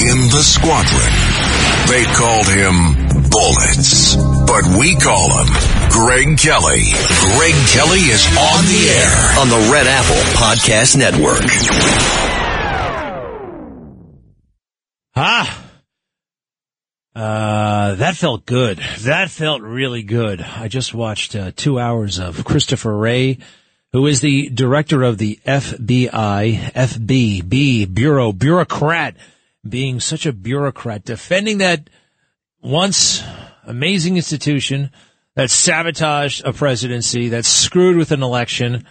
In the squadron, they called him Bullets, but we call him Greg Kelly. Greg Kelly is on the air on the Red Apple Podcast Network. Ah. Uh, that felt good. That felt really good. I just watched uh, two hours of Christopher Wray, who is the director of the FBI, FBB Bureau, bureaucrat, being such a bureaucrat, defending that once amazing institution that sabotaged a presidency, that screwed with an election.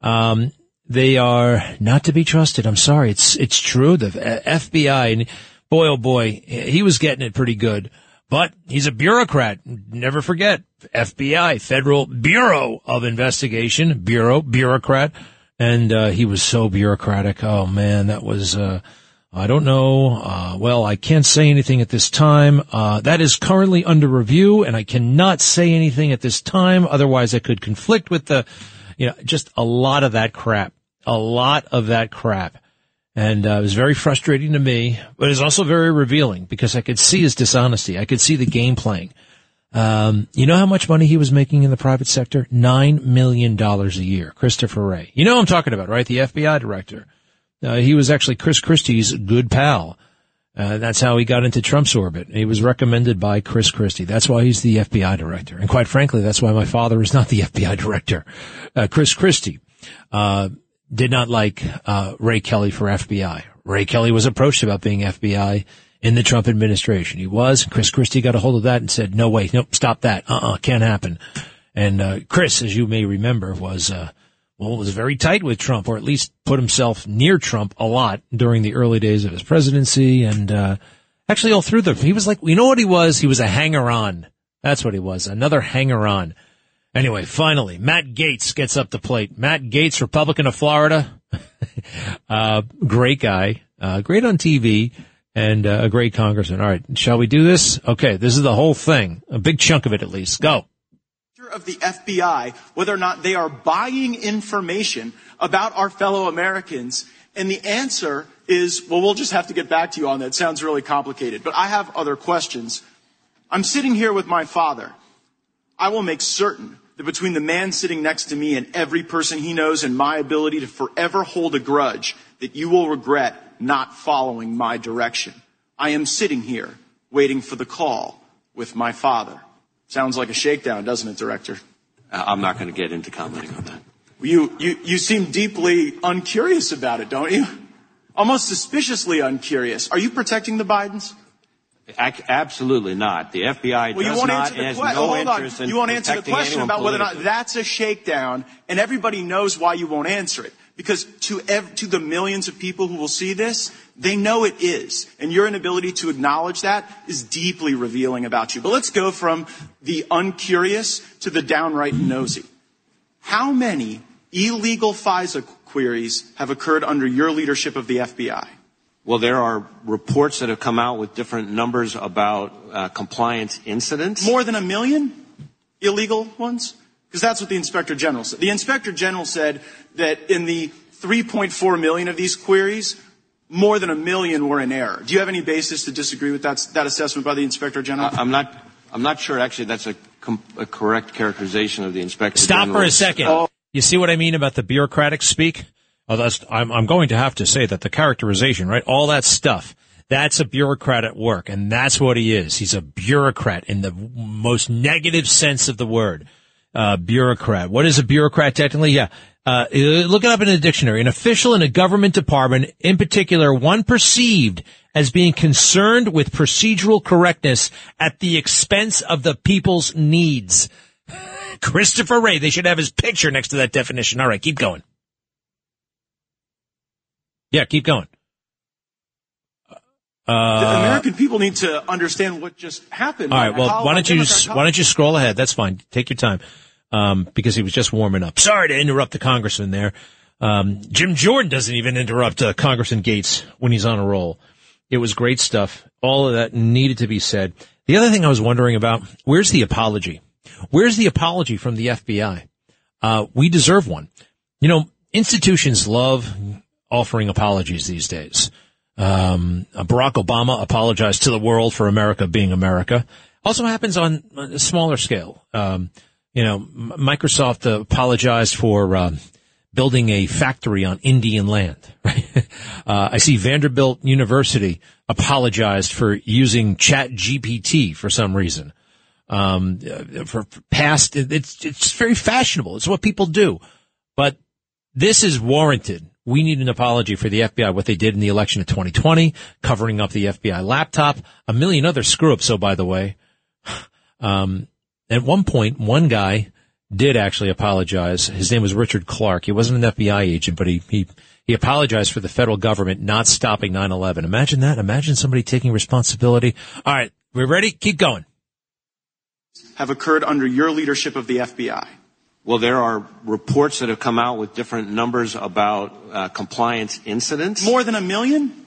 Um, they are not to be trusted. I'm sorry. It's, it's true. The FBI and boy, oh boy, he was getting it pretty good. But he's a bureaucrat. Never forget FBI, Federal Bureau of Investigation, Bureau, bureaucrat. And, uh, he was so bureaucratic. Oh man, that was, uh, I don't know. Uh, well, I can't say anything at this time. Uh, that is currently under review and I cannot say anything at this time. Otherwise I could conflict with the, you know, just a lot of that crap, a lot of that crap. And uh, it was very frustrating to me, but it was also very revealing because I could see his dishonesty. I could see the game playing. Um, you know how much money he was making in the private sector? Nine million dollars a year. Christopher Wray. You know I'm talking about, right? The FBI director. Uh, he was actually Chris Christie's good pal. Uh, that's how he got into Trump's orbit. He was recommended by Chris Christie. That's why he's the FBI director. And quite frankly, that's why my father is not the FBI director. Uh, Chris Christie, uh, did not like, uh, Ray Kelly for FBI. Ray Kelly was approached about being FBI in the Trump administration. He was. Chris Christie got a hold of that and said, no way, nope, stop that. Uh-uh, can't happen. And, uh, Chris, as you may remember, was, uh, well, was very tight with Trump, or at least put himself near Trump a lot during the early days of his presidency. And, uh, actually all through the, he was like, you know what he was? He was a hanger on. That's what he was. Another hanger on. Anyway, finally, Matt Gaetz gets up the plate. Matt Gaetz, Republican of Florida. uh, great guy. Uh, great on TV and uh, a great congressman. All right. Shall we do this? Okay. This is the whole thing. A big chunk of it, at least. Go of the FBI whether or not they are buying information about our fellow Americans. And the answer is, well, we'll just have to get back to you on that. It sounds really complicated. But I have other questions. I'm sitting here with my father. I will make certain that between the man sitting next to me and every person he knows and my ability to forever hold a grudge, that you will regret not following my direction. I am sitting here waiting for the call with my father. Sounds like a shakedown, doesn't it, Director? Uh, I'm not going to get into commenting on that. You, you, you seem deeply uncurious about it, don't you? Almost suspiciously uncurious. Are you protecting the Bidens? Absolutely not. The FBI well, does you won't not answer the has que- no hold interest on. in You won't answer the question about whether or not that's a shakedown, and everybody knows why you won't answer it. Because to, ev- to the millions of people who will see this, they know it is. And your inability to acknowledge that is deeply revealing about you. But let's go from the uncurious to the downright nosy. How many illegal FISA queries have occurred under your leadership of the FBI? Well, there are reports that have come out with different numbers about uh, compliance incidents. More than a million illegal ones? Because that's what the Inspector General said. The Inspector General said that in the 3.4 million of these queries, more than a million were in error. Do you have any basis to disagree with that, that assessment by the Inspector General? I- I'm not. I'm not sure. Actually, that's a, com- a correct characterization of the inspector. General. Stop for a second. Oh. You see what I mean about the bureaucratic speak? Oh, that's, I'm, I'm going to have to say that the characterization, right? All that stuff. That's a bureaucrat at work, and that's what he is. He's a bureaucrat in the most negative sense of the word. Uh, bureaucrat. What is a bureaucrat technically? Yeah. Uh, look it up in the dictionary. An official in a government department, in particular, one perceived as being concerned with procedural correctness at the expense of the people's needs. Christopher Wray. They should have his picture next to that definition. All right, keep going. Yeah, keep going. The American people need to understand what just happened. Uh, All right. Well, How why don't you why don't you scroll ahead? That's fine. Take your time, um, because he was just warming up. Sorry to interrupt the congressman there. Um, Jim Jordan doesn't even interrupt uh, Congressman Gaetz when he's on a roll. It was great stuff. All of that needed to be said. The other thing I was wondering about: where's the apology? Where's the apology from the FBI? Uh, we deserve one. You know, institutions love offering apologies these days. Um, Barack Obama apologized to the world for America being America. Also happens on a smaller scale. Um, you know, Microsoft uh, apologized for uh, building a factory on Indian land. Right? Uh, I see Vanderbilt University apologized for using Chat GPT for some reason. Um, uh, for for past, it's it's very fashionable. It's what people do, but this is warranted. We need an apology for the FBI, what they did in the election of 2020, covering up the FBI laptop, a million other screw ups. So by the way, um, at one point, one guy did actually apologize. His name was Richard Clarke. He wasn't an FBI agent, but he, he, he apologized for the federal government not stopping 9-11. Imagine that. Imagine somebody taking responsibility. All right. We're ready. Keep going. have occurred under your leadership of the FBI. Well, there are reports that have come out with different numbers about uh, compliance incidents. More than a million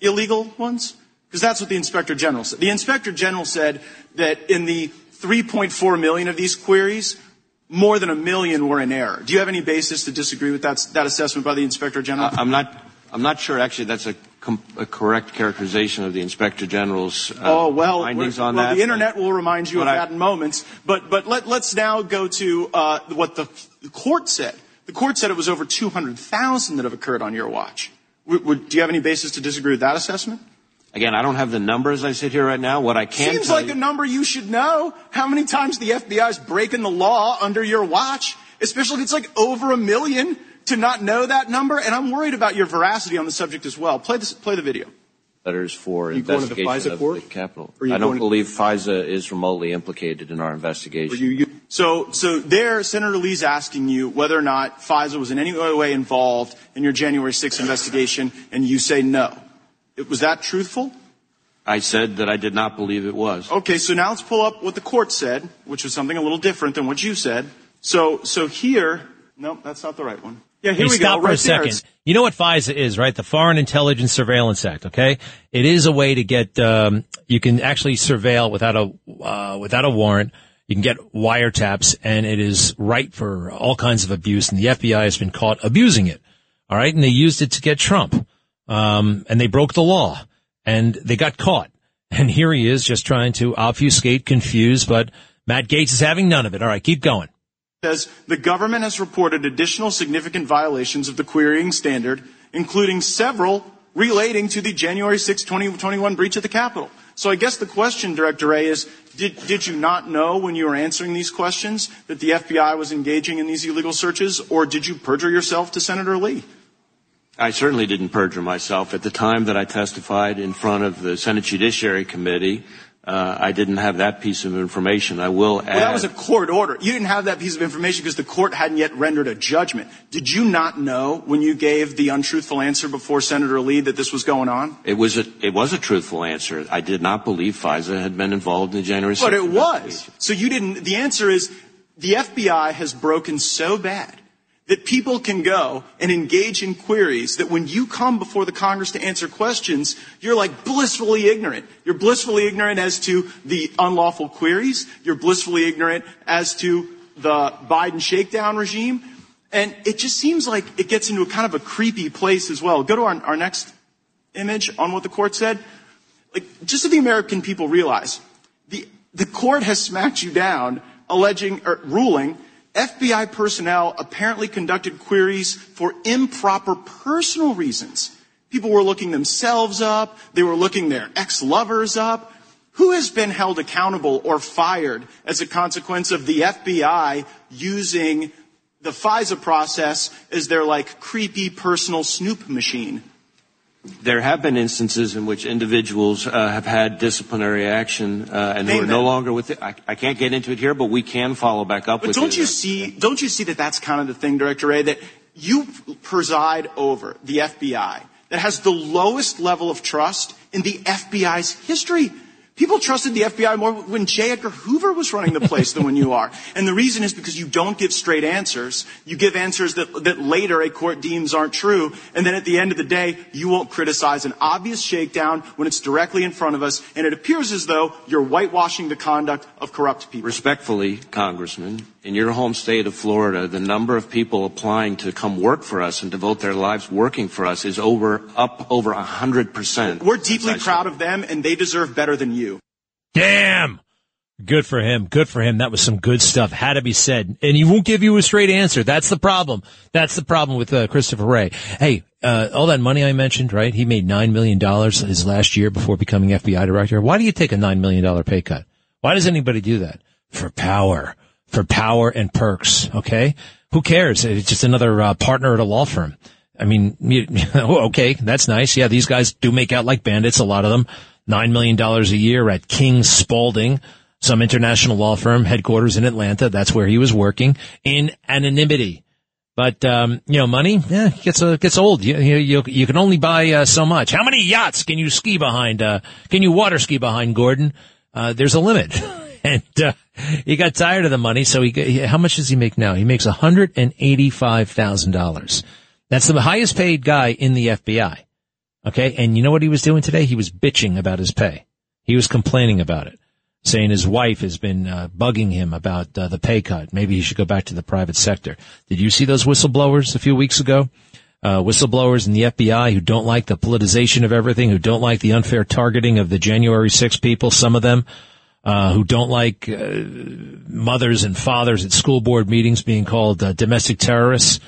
illegal ones? Because that's what the Inspector General said. The Inspector General said that in the 3.4 million of these queries, more than a million were in error. Do you have any basis to disagree with that, that assessment by the Inspector General? I- I'm not. I'm not sure. Actually, that's a, a correct characterization of the Inspector General's uh, Oh well, findings on well, that. the internet will remind you of I- that in moments. But but let, let's now go to uh, what the, the court said. The court said it was over 200,000 that have occurred on your watch. Would, would, do you have any basis to disagree with that assessment? Again, I don't have the numbers I sit here right now. What I can Seems like you, a number you should know. How many times the FBI is breaking the law under your watch? Especially if it's like over a million to not know that number. And I'm worried about your veracity on the subject as well. Play this, play the video. letters for you going to the FISA of court? the Capitol. Or you I don't going to- believe FISA is remotely implicated in our investigation. You- you- So, so there, Senator Lee's asking you whether or not FISA was in any way involved in your January 6th investigation, and you say no. It- Was that truthful? I said that I did not believe it was. Okay, so now let's pull up what the court said, which was something a little different than what you said. So, so here, no, that's not the right one. Yeah, here hey, we stop go. for right a second. There. You know what FISA is, right? The Foreign Intelligence Surveillance Act. Okay, it is a way to get. Um, you can actually surveil without a uh, without a warrant. You can get wiretaps, and it is ripe for all kinds of abuse. And the FBI has been caught abusing it. All right, and they used it to get Trump, um, and they broke the law, and they got caught. And here he is, just trying to obfuscate, confuse, but Matt Gaetz is having none of it. All right, keep going. Says the government has reported additional significant violations of the querying standard, including several relating to the January 6, 2021 breach of the Capitol. So I guess the question, Director Wray, is did, did you not know when you were answering these questions that the FBI was engaging in these illegal searches, or did you perjure yourself to Senator Lee? I certainly didn't perjure myself. At the time that I testified in front of the Senate Judiciary Committee, uh, I didn't have that piece of information. I will add. Well, that was a court order. You didn't have that piece of information because the court hadn't yet rendered a judgment. Did you not know when you gave the untruthful answer before Senator Lee that this was going on? It was a it was a truthful answer. I did not believe FISA had been involved in the January 6th But it was. So you didn't, the answer is the FBI has broken so bad that people can go and engage in queries that when you come before the Congress to answer questions, you're like blissfully ignorant. You're blissfully ignorant as to the unlawful queries. You're blissfully ignorant as to the Biden shakedown regime. And it just seems like it gets into a kind of a creepy place as well. Go to our, our next image on what the court said. Like, just so the American people realize, the, the court has smacked you down alleging or ruling FBI personnel apparently conducted queries for improper personal reasons. People were looking themselves up. They were looking their ex-lovers up. Who has been held accountable or fired as a consequence of the FBI using the FISA process as their like creepy personal snoop machine? There have been instances in which individuals uh, have had disciplinary action uh, and who are no longer with it. I, I can't get into it here, but we can follow back up But with don't you. you see, don't you see that that's kind of the thing, Director Wray, that you preside over the FBI. that has the lowest level of trust in the FBI's history. People trusted the FBI more when J. Edgar Hoover was running the place than when you are. And the reason is because you don't give straight answers. You give answers that, that later a court deems aren't true. And then at the end of the day, you won't criticize an obvious shakedown when it's directly in front of us. And it appears as though you're whitewashing the conduct of corrupt people. Respectfully, Congressman, in your home state of Florida, the number of people applying to come work for us and devote their lives working for us is over, up over a hundred percent. We're deeply proud of them and they deserve better than you. Damn. Good for him. Good for him. That was some good stuff. Had to be said. And he won't give you a straight answer. That's the problem. That's the problem with uh, Christopher Wray. Hey, uh, all that money I mentioned, right? He made $9 million his last year before becoming FBI director. Why do you take a $9 million pay cut? Why does anybody do that? For power. For power and perks. Okay? Who cares? It's just another uh, partner at a law firm. I mean, you, okay, that's nice. Yeah, these guys do make out like bandits, a lot of them. $9 million a year at King Spalding, some international law firm headquarters in Atlanta. That's where he was working in anonymity. But, um, you know, money, yeah, gets, uh, gets old. You, you, you can only buy, uh, so much. How many yachts can you ski behind, uh, can you water ski behind Gordon? Uh, there's a limit. and, uh, he got tired of the money. So he, how much does he make now? He makes $185,000. That's the highest paid guy in the FBI. Okay. And you know what he was doing today? He was bitching about his pay. He was complaining about it, saying his wife has been uh, bugging him about uh, the pay cut. Maybe he should go back to the private sector. Did you see those whistleblowers a few weeks ago? Uh, whistleblowers in the FBI who don't like the politicization of everything, who don't like the unfair targeting of the January 6 people, some of them, uh, who don't like uh, mothers and fathers at school board meetings being called uh, domestic terrorists.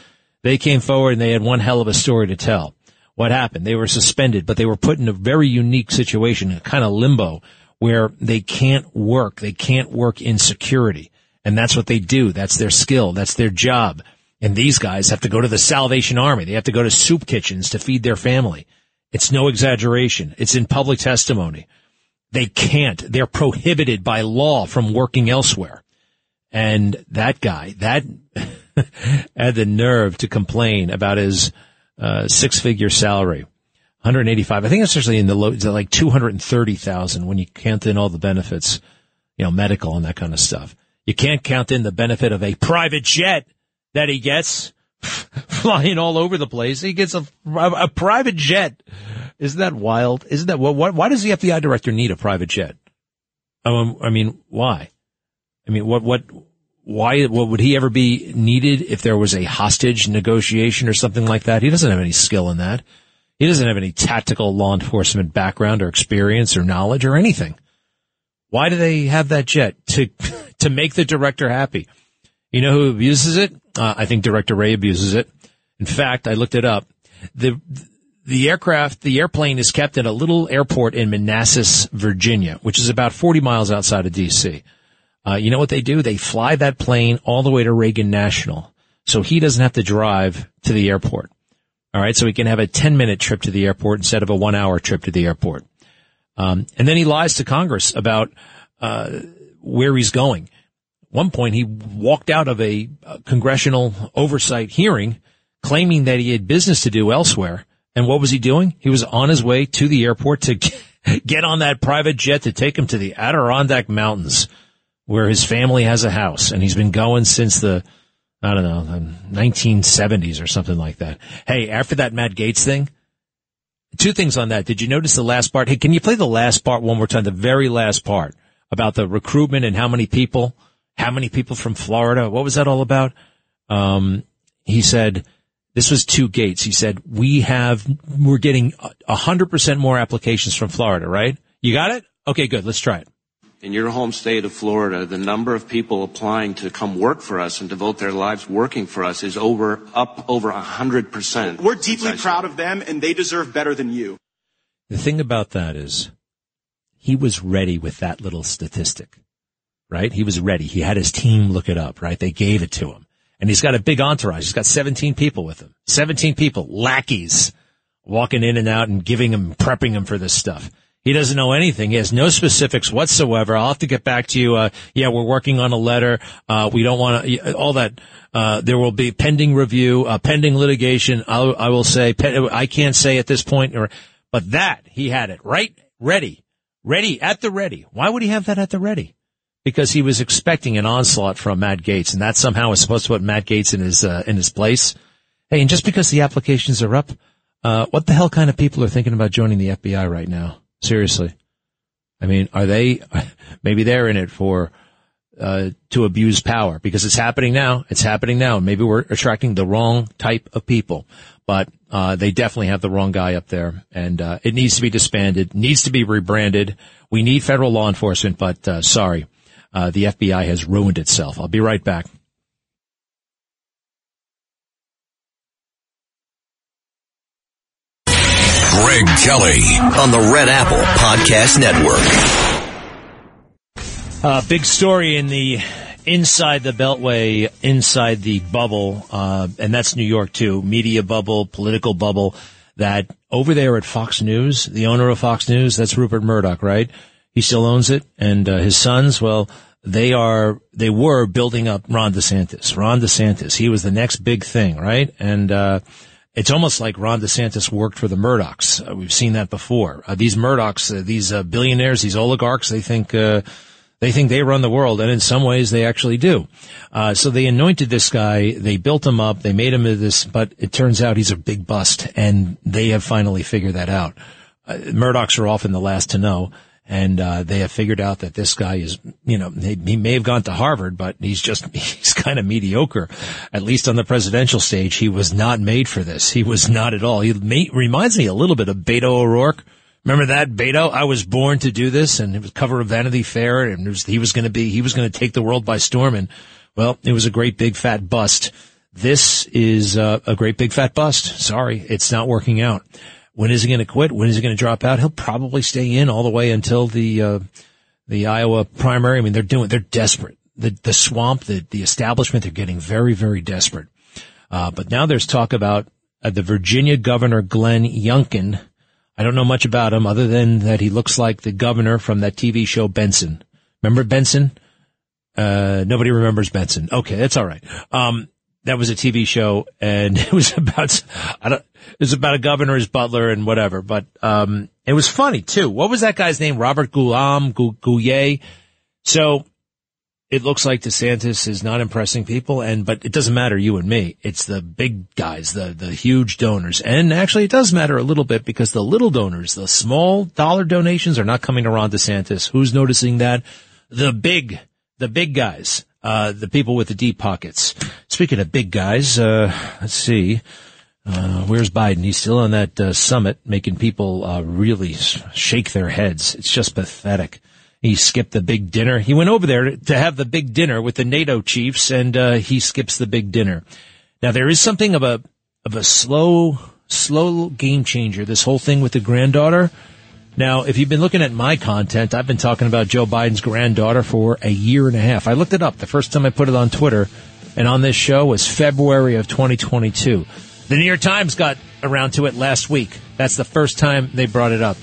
They came forward and they had one hell of a story to tell what happened. They were suspended, but they were put in a very unique situation, a kind of limbo where they can't work. They can't work in security. And that's what they do. That's their skill. That's their job. And these guys have to go to the Salvation Army. They have to go to soup kitchens to feed their family. It's no exaggeration. It's in public testimony. They can't. They're prohibited by law from working elsewhere. And that guy, that had the nerve to complain about his uh, six figure salary. 185. I think it's actually in the low, like 230,000 when you count in all the benefits, you know, medical and that kind of stuff. You can't count in the benefit of a private jet that he gets flying all over the place. He gets a, a, a private jet. Isn't that wild? Isn't that what, why does the FBI director need a private jet? Um, I mean, why? I mean, what, what, why what would he ever be needed if there was a hostage negotiation or something like that? He doesn't have any skill in that. He doesn't have any tactical law enforcement background or experience or knowledge or anything. Why do they have that jet to to make the director happy? You know who abuses it? Uh, I think Director Wray abuses it. In fact, I looked it up. The the aircraft, the airplane is kept at a little airport in Manassas, Virginia, which is about 40 miles outside of DC. Uh, you know what they do? They fly that plane all the way to Reagan National. So he doesn't have to drive to the airport. All right. So he can have a 10 minute trip to the airport instead of a one hour trip to the airport. Um, and then he lies to Congress about, uh, where he's going. One point he walked out of a, a congressional oversight hearing claiming that he had business to do elsewhere. And what was he doing? He was on his way to the airport to get on that private jet to take him to the Adirondack Mountains where his family has a house and he's been going since the, I don't know, the 1970s or something like that. Hey, after that Matt Gaetz thing, two things on that. Did you notice the last part? Hey, can you play the last part one more time? The very last part about the recruitment and how many people, how many people from Florida? What was that all about? Um, he said, this was two Gaetz. He said, we have, we're getting a hundred percent more applications from Florida, right? You got it? Okay, good. Let's try it in your home state of Florida, the number of people applying to come work for us and devote their lives working for us is over, up over a hundred percent. We're deeply proud of them and they deserve better than you. The thing about that is he was ready with that little statistic, right? He was ready. He had his team look it up, right? They gave it to him and he's got a big entourage. He's got 17 people with him, 17 people, lackeys walking in and out and giving him, prepping him for this stuff. He doesn't know anything. He has no specifics whatsoever. I'll have to get back to you. Uh, yeah, we're working on a letter. Uh, we don't want to, all that. Uh, there will be pending review, uh, pending litigation. I'll, I will say, I can't say at this point, or, but that he had it right, ready, ready at the ready. Why would he have that at the ready? Because he was expecting an onslaught from Matt Gaetz, and that somehow is supposed to put Matt Gaetz in his uh, in his place. Hey, and just because the applications are up, uh, what the hell kind of people are thinking about joining the FBI right now? Seriously. I mean, are they, maybe they're in it for, uh, to abuse power because it's happening now. It's happening now. Maybe we're attracting the wrong type of people, but, uh, they definitely have the wrong guy up there and, uh, it needs to be disbanded, needs to be rebranded. We need federal law enforcement, but, uh, sorry, uh, the FBI has ruined itself. I'll be right back. Greg Kelly on the Red Apple Podcast Network. Uh, big story in the inside the Beltway, inside the bubble, uh, and that's New York too, media bubble, political bubble. That over there at Fox News, the owner of Fox News, that's Rupert Murdoch, right? He still owns it, and uh, his sons, well, they are, they were building up Ron DeSantis. Ron DeSantis, he was the next big thing, right? And uh, it's almost like Ron DeSantis worked for the Murdochs. Uh, we've seen that before. Uh, these Murdochs, uh, these uh, billionaires, these oligarchs, they think uh, they think they run the world, and in some ways they actually do. Uh, so they anointed this guy, they built him up, they made him this, but it turns out he's a big bust, and they have finally figured that out. Murdochs are often the last to know and uh, they have figured out that this guy is, you know, he, may have gone to Harvard, but he's just he's kind of mediocre. At least on the presidential stage, he was not made for this. He was not at all. He may, reminds me a little bit of Beto O'Rourke. Remember that Beto? I was born to do this, and it was cover of Vanity Fair, and was, he was going to be he was going to take the world by storm. And well, it was a great big fat bust. This is uh, a great big fat bust. Sorry, it's not working out. When is he going to quit? When is he going to drop out? He'll probably stay in all the way until the uh, the Iowa primary. I mean, they're doing they're desperate. The the swamp, the the establishment, they're getting very very desperate. Uh, but now there's talk about uh, the Virginia governor Glenn Youngkin. I don't know much about him other than that he looks like the governor from that TV show Benson. Remember Benson? Uh, nobody remembers Benson. Okay, that's all right. Um, that was a TV show and it was about, I don't, it was about a governor, his butler and whatever, but, um, it was funny too. What was that guy's name? Robert Goulam, Gouye. So it looks like DeSantis is not impressing people and, but it doesn't matter you and me. It's the big guys, the, the huge donors. And actually it does matter a little bit because the little donors, the small dollar donations are not coming around DeSantis. Who's noticing that? The big, the big guys uh, the people with the deep pockets. Speaking of big guys, uh, let's see. Uh, where's Biden? He's still on that uh, summit, making people uh, really shake their heads. It's just pathetic. He skipped the big dinner. He went over there to have the big dinner with the NATO chiefs, and uh, he skips the big dinner. Now there is something of a of a slow, slow game changer. This whole thing with the granddaughter. Now, if you've been looking at my content, I've been talking about Joe Biden's granddaughter for a year and a half. I looked it up. The first time I put it on Twitter and on this show was February of 2022. The New York Times got around to it last week. That's the first time they brought it up.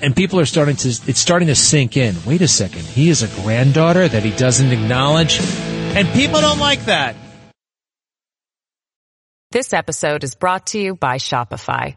And people are starting to, it's starting to sink in. Wait a second. He is a granddaughter that he doesn't acknowledge. And people don't like that. This episode is brought to you by Shopify.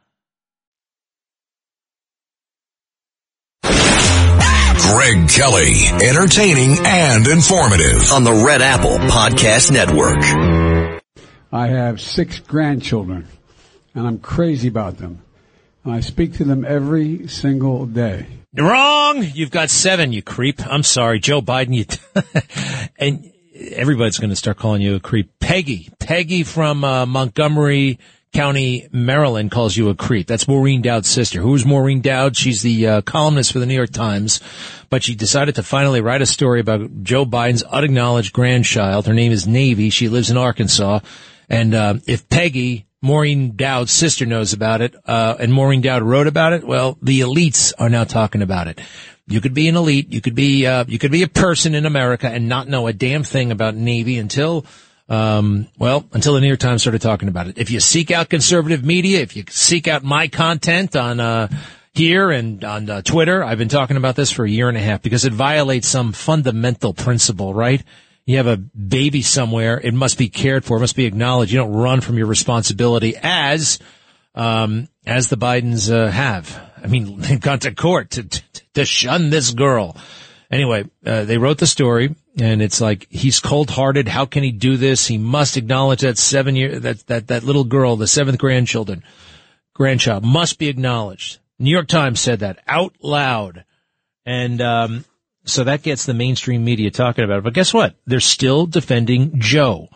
Greg Kelly, entertaining and informative on the Red Apple Podcast Network. I have six grandchildren and I'm crazy about them. And I speak to them every single day. Wrong! You've got seven, you creep. I'm sorry, Joe Biden, you, and everybody's going to start calling you a creep. Peggy. Peggy from uh, Montgomery County, Maryland calls you a creep. That's Maureen Dowd's sister. Who's Maureen Dowd? She's the uh, columnist for the New York Times, but she decided to finally write a story about Joe Biden's unacknowledged grandchild. Her name is Navy. She lives in Arkansas. And uh, if Peggy, Maureen Dowd's sister, knows about it, uh, and Maureen Dowd wrote about it, well, the elites are now talking about it. You could be an elite. You could be, uh, you could be a person in America and not know a damn thing about Navy until um, well, until the New York Times started talking about it. If you seek out conservative media, if you seek out my content on, uh, here and on uh, Twitter, I've been talking about this for a year and a half because it violates some fundamental principle, right? You have a baby somewhere, it must be cared for, it must be acknowledged. You don't run from your responsibility as, um, as the Bidens, uh, have. I mean, they've gone to court to, to, to shun this girl. Anyway, uh, they wrote the story and it's like he's cold-hearted. How can he do this? He must acknowledge that seven year that that that little girl, the seventh grandchildren, grandchild must be acknowledged. New York Times said that out loud, and um, so that gets the mainstream media talking about it. But guess what? They're still defending Joe.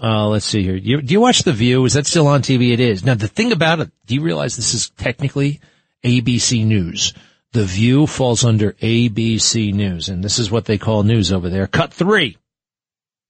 Uh, let's see here. You, do you watch The View? Is that still on TV? It is. Now the thing about it, do you realize this is technically ABC News? The View falls under ABC News, and this is what they call news over there. Cut three.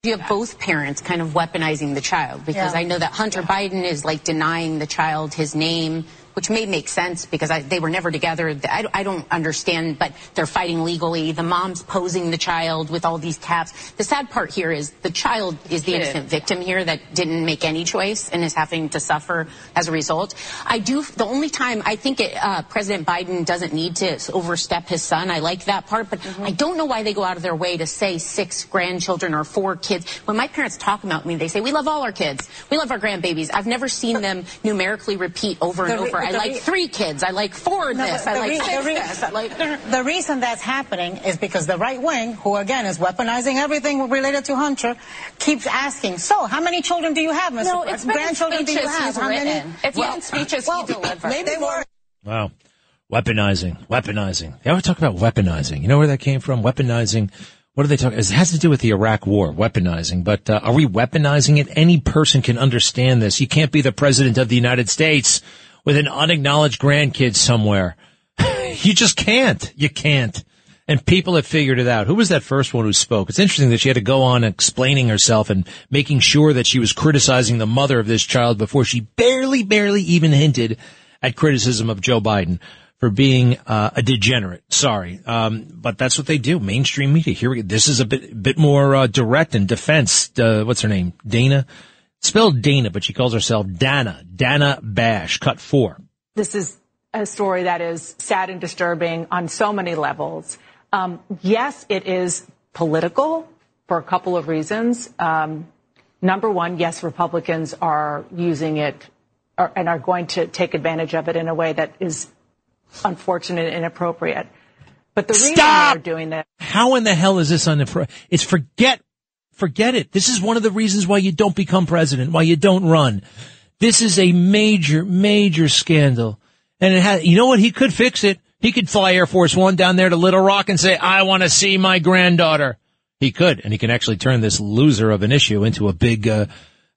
You have both parents kind of weaponizing the child because Yeah. I know that Hunter Biden is like denying the child his name, which may make sense because I, they were never together. I, I don't understand, but they're fighting legally. The mom's posing the child with all these caps. The sad part here is the child is the innocent victim here that didn't make any choice and is having to suffer as a result. I do. The only time I think it, uh, President Biden doesn't need to overstep his son. I like that part, but I don't know why they go out of their way to say six grandchildren or four kids. When my parents talk about me, they say we love all our kids. We love our grandbabies. I've never seen them numerically repeat over and The over. I like re- three kids. I like four No, this. I the like re- six the re- this. I like. The reason that's happening is because the right wing, who again is weaponizing everything related to Hunter, keeps asking, so how many children do you have, Mr. No, Pre- it's been grandchildren do you speeches have? he's How many? written. It's been in speeches he delivered. Maybe more. Wow. Weaponizing, weaponizing. They always talk about weaponizing. You know where that came from? Weaponizing. What are they talking? It has to do with the Iraq war, weaponizing. But uh, are we weaponizing it? Any person can understand this. You can't be the president of the United States with an unacknowledged grandkid somewhere. you just can't. You can't. And people have figured it out. Who was that first one who spoke? It's interesting that she had to go on explaining herself and making sure that she was criticizing the mother of this child before she barely, barely even hinted at criticism of Joe Biden for being uh, a degenerate. Sorry, um, but that's what they do. Mainstream media. Here, we, go. this is a bit bit more uh, direct in defense. Uh, what's her name? Dana. Spelled Dana, but she calls herself Dana. Dana Bash. Cut four. This is a story that is sad and disturbing on so many levels. Um, yes, it is political for a couple of reasons. Um, number one, yes, Republicans are using it are, and are going to take advantage of it in a way that is unfortunate and inappropriate. But the reason Stop! they're doing that How in the hell is this on the? It's forget, forget it. This is one of the reasons why you don't become president, why you don't run. This is a major, major scandal, and it. You know what? He could fix it. He could fly Air Force One down there to Little Rock and say, "I want to see my granddaughter." He could, and he can actually turn this loser of an issue into a big. Uh,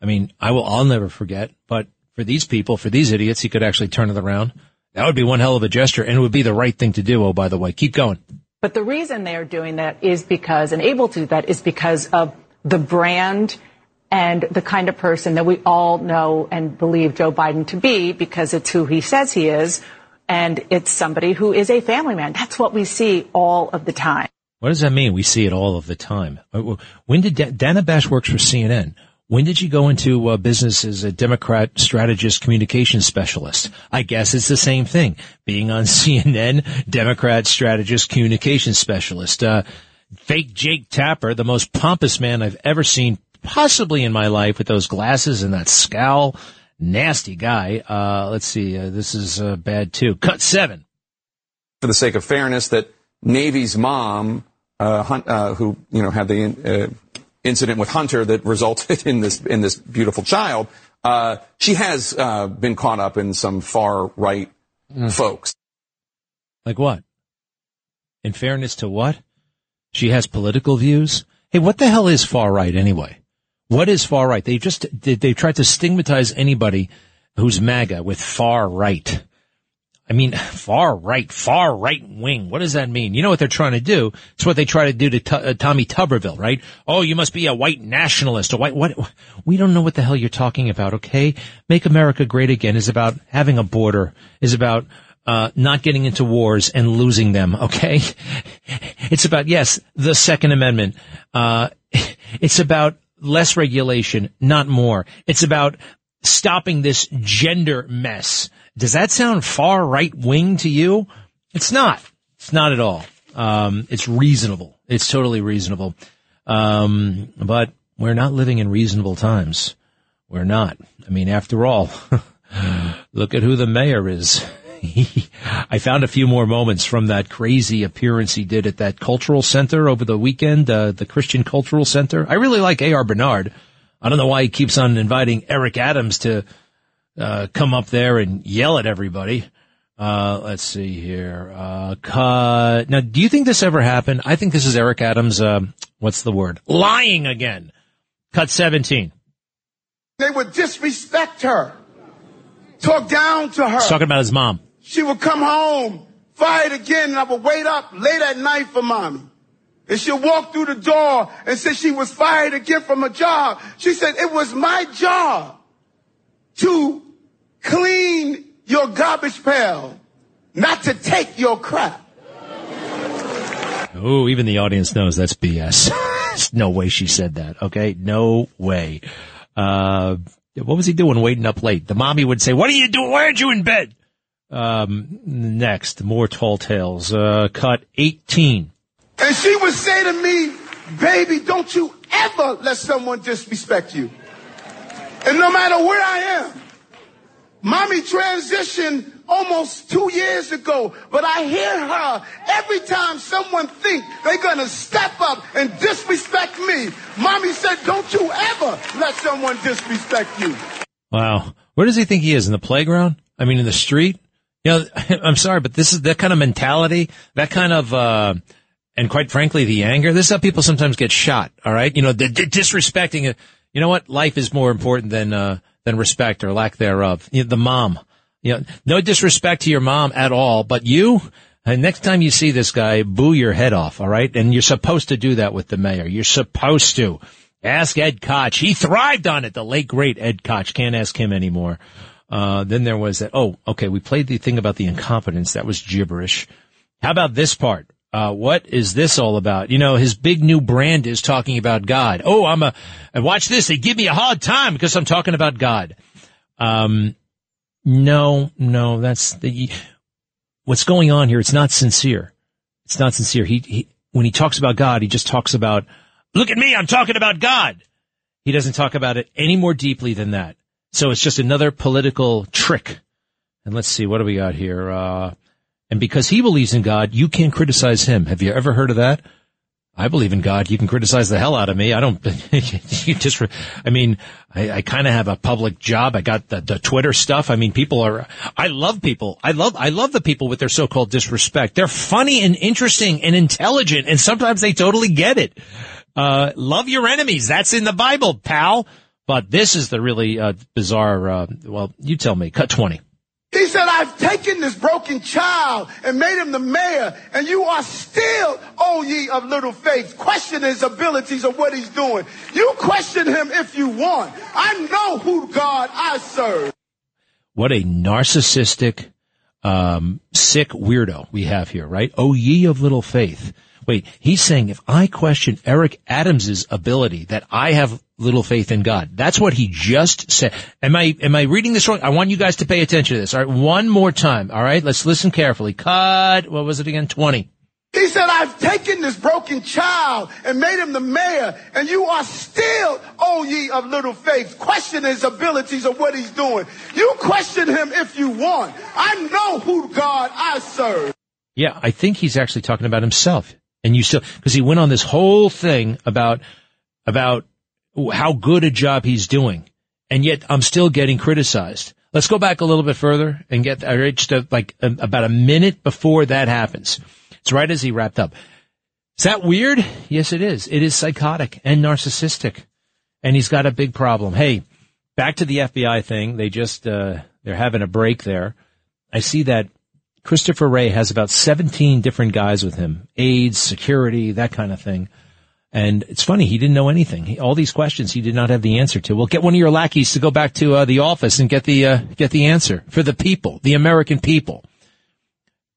I mean, I will. I'll never forget. But for these people, for these idiots, he could actually turn it around. That would be one hell of a gesture, and it would be the right thing to do. Oh, by the way, keep going. But the reason they are doing that is because, and able to do that, is because of the brand and the kind of person that we all know and believe Joe Biden to be because it's who he says he is. And it's somebody who is a family man. That's what we see all of the time. What does that mean? We see it all of the time. Uh, When did Da- Dana Bash works for CNN? When did you go into uh, business as a Democrat strategist communication specialist? I guess it's the same thing. Being on CNN, Democrat strategist communication specialist. Uh, fake Jake Tapper, the most pompous man I've ever seen, possibly in my life, with those glasses and that scowl. Nasty guy. Uh, let's see. Uh, this is uh, bad too. Cut seven. for the sake of fairness, that Navy's mom, uh, Hunt, uh, who you know had the uh, incident with Hunter that resulted in this in this beautiful child, uh, she has uh, been caught up in some far right folks. Like what? In fairness to what? She has political views. Hey, what the hell is far right anyway? What is far right? They just they, they tried to stigmatize anybody who's MAGA with far right. I mean, far right, far right wing. What does that mean? You know what they're trying to do? It's what they try to do to T- uh, Tommy Tuberville, right? Oh, you must be a white nationalist, a white, what? We don't know what the hell you're talking about, okay? Make America great again is about having a border, is about, uh, not getting into wars and losing them, okay? It's about, yes, the Second Amendment. Uh, it's about less regulation, not more. It's about stopping this gender mess. Does that sound far right wing to you? It's not. It's not at all. Um, it's reasonable. It's totally reasonable. Um, but we're not living in reasonable times. We're not. I mean, after all, look at who the mayor is. I found a few more moments from that crazy appearance he did at that cultural center over the weekend, uh, the Christian Cultural Center. I really like A.R. Bernard. I don't know why he keeps on inviting Eric Adams to uh, come up there and yell at everybody. Uh, let's see here. Uh, cut. Now, do you think this ever happened? I think this is Eric Adams. Uh, what's the word? Lying again. Cut 17. They would disrespect her, talk down to her. He's talking about his mom. She would come home, fired again, and I would wait up late at night for mommy. And she'll walk through the door and say she was fired again from a job. She said, it was my job to clean your garbage pail, not to take your crap. Oh, even the audience knows that's BS. No way she said that. Okay. No way. Uh, what was he doing waiting up late? The mommy would say, what are you doing? Why aren't you in bed? Um, next, more tall tales. Uh, cut 18. And she would say to me, baby, don't you ever let someone disrespect you. And no matter where I am, mommy transitioned almost two years ago, but I hear her every time someone think they're gonna step up and disrespect me. Mommy said, don't you ever let someone disrespect you. Wow. Where does he think he is? In the playground? I mean, in the street? You know, I'm sorry, but this is that kind of mentality, that kind of, uh, and quite frankly, the anger. This is how people sometimes get shot. All right. You know, the, disrespecting. You know what? Life is more important than, uh, than respect or lack thereof. You know, the mom. You know, no disrespect to your mom at all, but you, and next time you see this guy, boo your head off, all right? And you're supposed to do that with the mayor. You're supposed to. Ask Ed Koch. He thrived on it. The late great Ed Koch. Can't ask him anymore. Uh, then there was that. Oh, okay. We played the thing about the incompetence. That was gibberish. How about this part? Uh, what is this all about? You know, his big new brand is talking about God. Oh, I'm a, watch this. They give me a hard time because I'm talking about God. Um, no, no, that's the, what's going on here. It's not sincere. It's not sincere. He, he, when he talks about God, he just talks about, look at me. I'm talking about God. He doesn't talk about it any more deeply than that. So it's just another political trick. And let's see, what do we got here? Uh, and because he believes in God, you can't criticize him. Have you ever heard of that? I believe in God. You can criticize the hell out of me. I don't, you just, I mean, I, I kind of have a public job. I got the, the Twitter stuff. I mean, people are, I love people. I love, I love the people with their so-called disrespect. They're funny and interesting and intelligent and sometimes they totally get it. Uh, love your enemies. That's in the Bible, pal. But this is the really, uh, bizarre, uh, well, you tell me, cut 20. He said, I've taken this broken child and made him the mayor, and you are still, O ye of little faith, question his abilities of what he's doing. You question him if you want. I know who God I serve. What a narcissistic, um, sick weirdo we have here, right? O ye of little faith. Wait, he's saying if I question Eric Adams's ability that I have little faith in God. That's what he just said. Am I, am I reading this wrong? I want you guys to pay attention to this. All right. One more time. All right. Let's listen carefully. Cut. What was it again? 20. He said, I've taken this broken child and made him the mayor, and you are still, O ye of little faith, question his abilities of what he's doing. You question him if you want. I know who God I serve. Yeah, I think he's actually talking about himself. And you still, because he went on this whole thing about, about how good a job he's doing. And yet I'm still getting criticized. Let's go back a little bit further and get just a, like a, about a minute before that happens. It's right as he wrapped up. Is that weird? Yes, it is. It is psychotic and narcissistic. And he's got a big problem. Hey, back to the FBI thing. They just, uh, they're having a break there. I see that Christopher Wray has about 17 different guys with him. aides, security, that kind of thing. And it's funny, he didn't know anything. He, all these questions he did not have the answer to. Well, get one of your lackeys to go back to uh, the office and get the uh, get the answer for the people, the American people.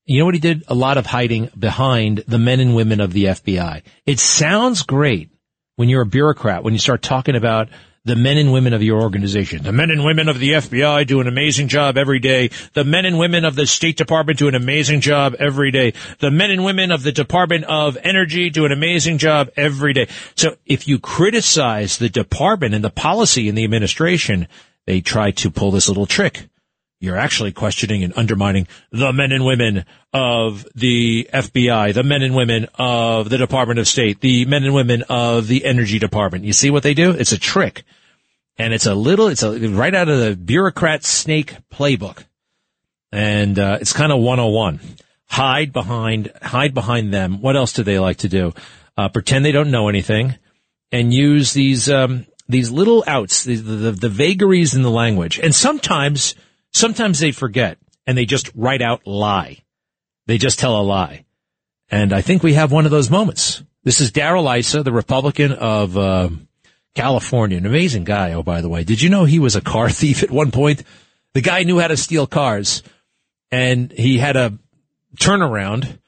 You know what he did? A lot of hiding behind the men and women of the FBI. It sounds great when you're a bureaucrat, when you start talking about the men and women of your organization. The men and women of the FBI do an amazing job every day. The men and women of the State Department do an amazing job every day. The men and women of the Department of Energy do an amazing job every day. So if you criticize the department and the policy in the administration, they try to pull this little trick. You're actually questioning and undermining the men and women of the FBI, the men and women of the Department of State, the men and women of the Energy Department. You see what they do? It's a trick. And it's a little, it's a, right out of the bureaucrat snake playbook. And, uh, it's kind of 101. Hide behind, hide behind them. What else do they like to do? Uh, pretend they don't know anything and use these, um, these little outs, the, the, the vagaries in the language. And sometimes, Sometimes they forget and they just write out lie. They just tell a lie. And I think we have one of those moments. This is Darrell Issa, the Republican of uh, California, an amazing guy. Oh, by the way, did you know he was a car thief at one point? The guy knew how to steal cars, and he had a turnaround.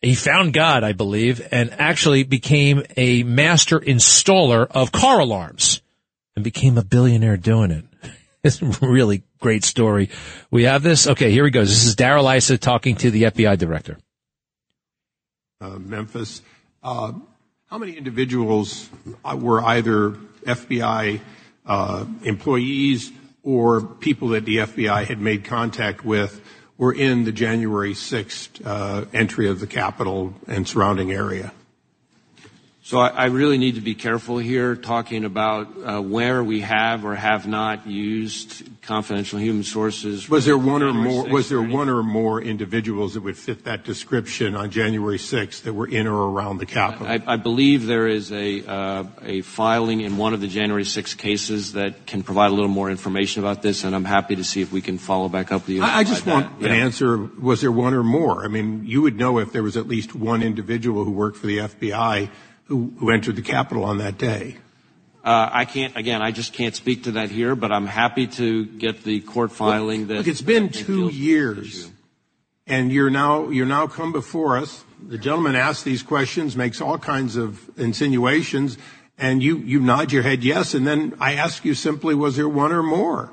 He found God, I believe, and actually became a master installer of car alarms, and became a billionaire doing it. It's a really great story. We have this. Okay, here he goes. This is Darrell Issa talking to the FBI director. Uh, Memphis. Uh, how many individuals were either FBI uh, employees or people that the FBI had made contact with were in the January 6th uh, entry of the Capitol and surrounding area? So I, I, really need to be careful here talking about uh, where we have or have not used confidential human sources. Was there one or more? Was there one or more individuals that would fit that description on January 6th that were in or around the Capitol? I, I believe there is a uh, a filing in one of the January 6th cases that can provide a little more information about this, and I'm happy to see if we can follow back up with you. I, I just want that. an yeah. answer. Was there one or more? I mean, you would know if there was at least one individual who worked for the FBI who, entered the Capitol on that day. Uh, I can't, again, I just can't speak to that here, but I'm happy to get the court filing that. Look, it's been two years, and you're now, you're now come before us. The gentleman asks these questions, makes all kinds of insinuations, and you, you nod your head yes, and then I ask you simply, was there one or more?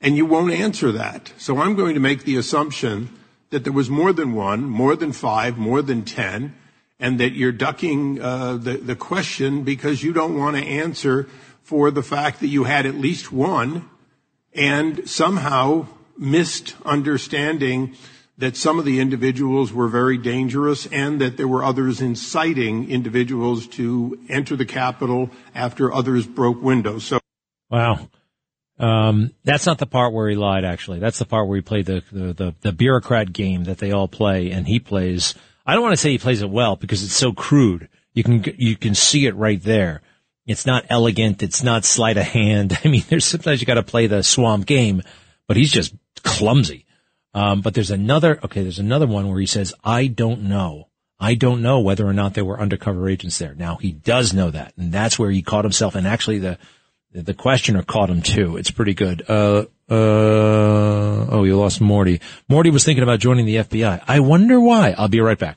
And you won't answer that. So I'm going to make the assumption that there was more than one, more than five, more than ten, and that you're ducking uh, the, the question because you don't want to answer for the fact that you had at least one and somehow missed understanding that some of the individuals were very dangerous and that there were others inciting individuals to enter the Capitol after others broke windows. So, wow. Um, that's not the part where he lied, actually. That's the part where he played the, the, the, the bureaucrat game that they all play, and he plays – I don't want to say he plays it well because it's so crude. You can, you can see it right there. It's not elegant. It's not sleight of hand. I mean, there's sometimes you got to play the swamp game, but he's just clumsy. Um, but there's another, okay, there's another one where he says, I don't know. I don't know whether or not there were undercover agents there. Now he does know that, and that's where he caught himself. And actually, the the questioner caught him too. It's pretty good. Uh, uh, oh, you lost Morty. Morty was thinking about joining the FBI. I wonder why. I'll be right back.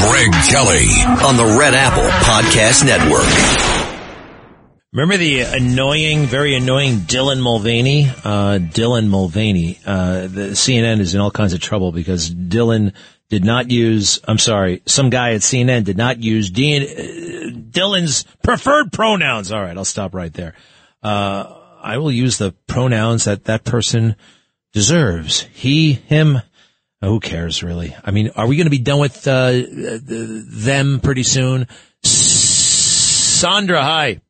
Greg Kelly on the Red Apple Podcast Network. Remember the annoying, very annoying Dylan Mulvaney? Uh, Dylan Mulvaney. Uh, the CNN is in all kinds of trouble because Dylan did not use, I'm sorry, some guy at CNN did not use DNA, Dylan's preferred pronouns. All right, I'll stop right there. Uh, I will use the pronouns that that person deserves. He, him. Who cares, really? I mean, are we going to be done with uh, them pretty soon? Sandra, hi.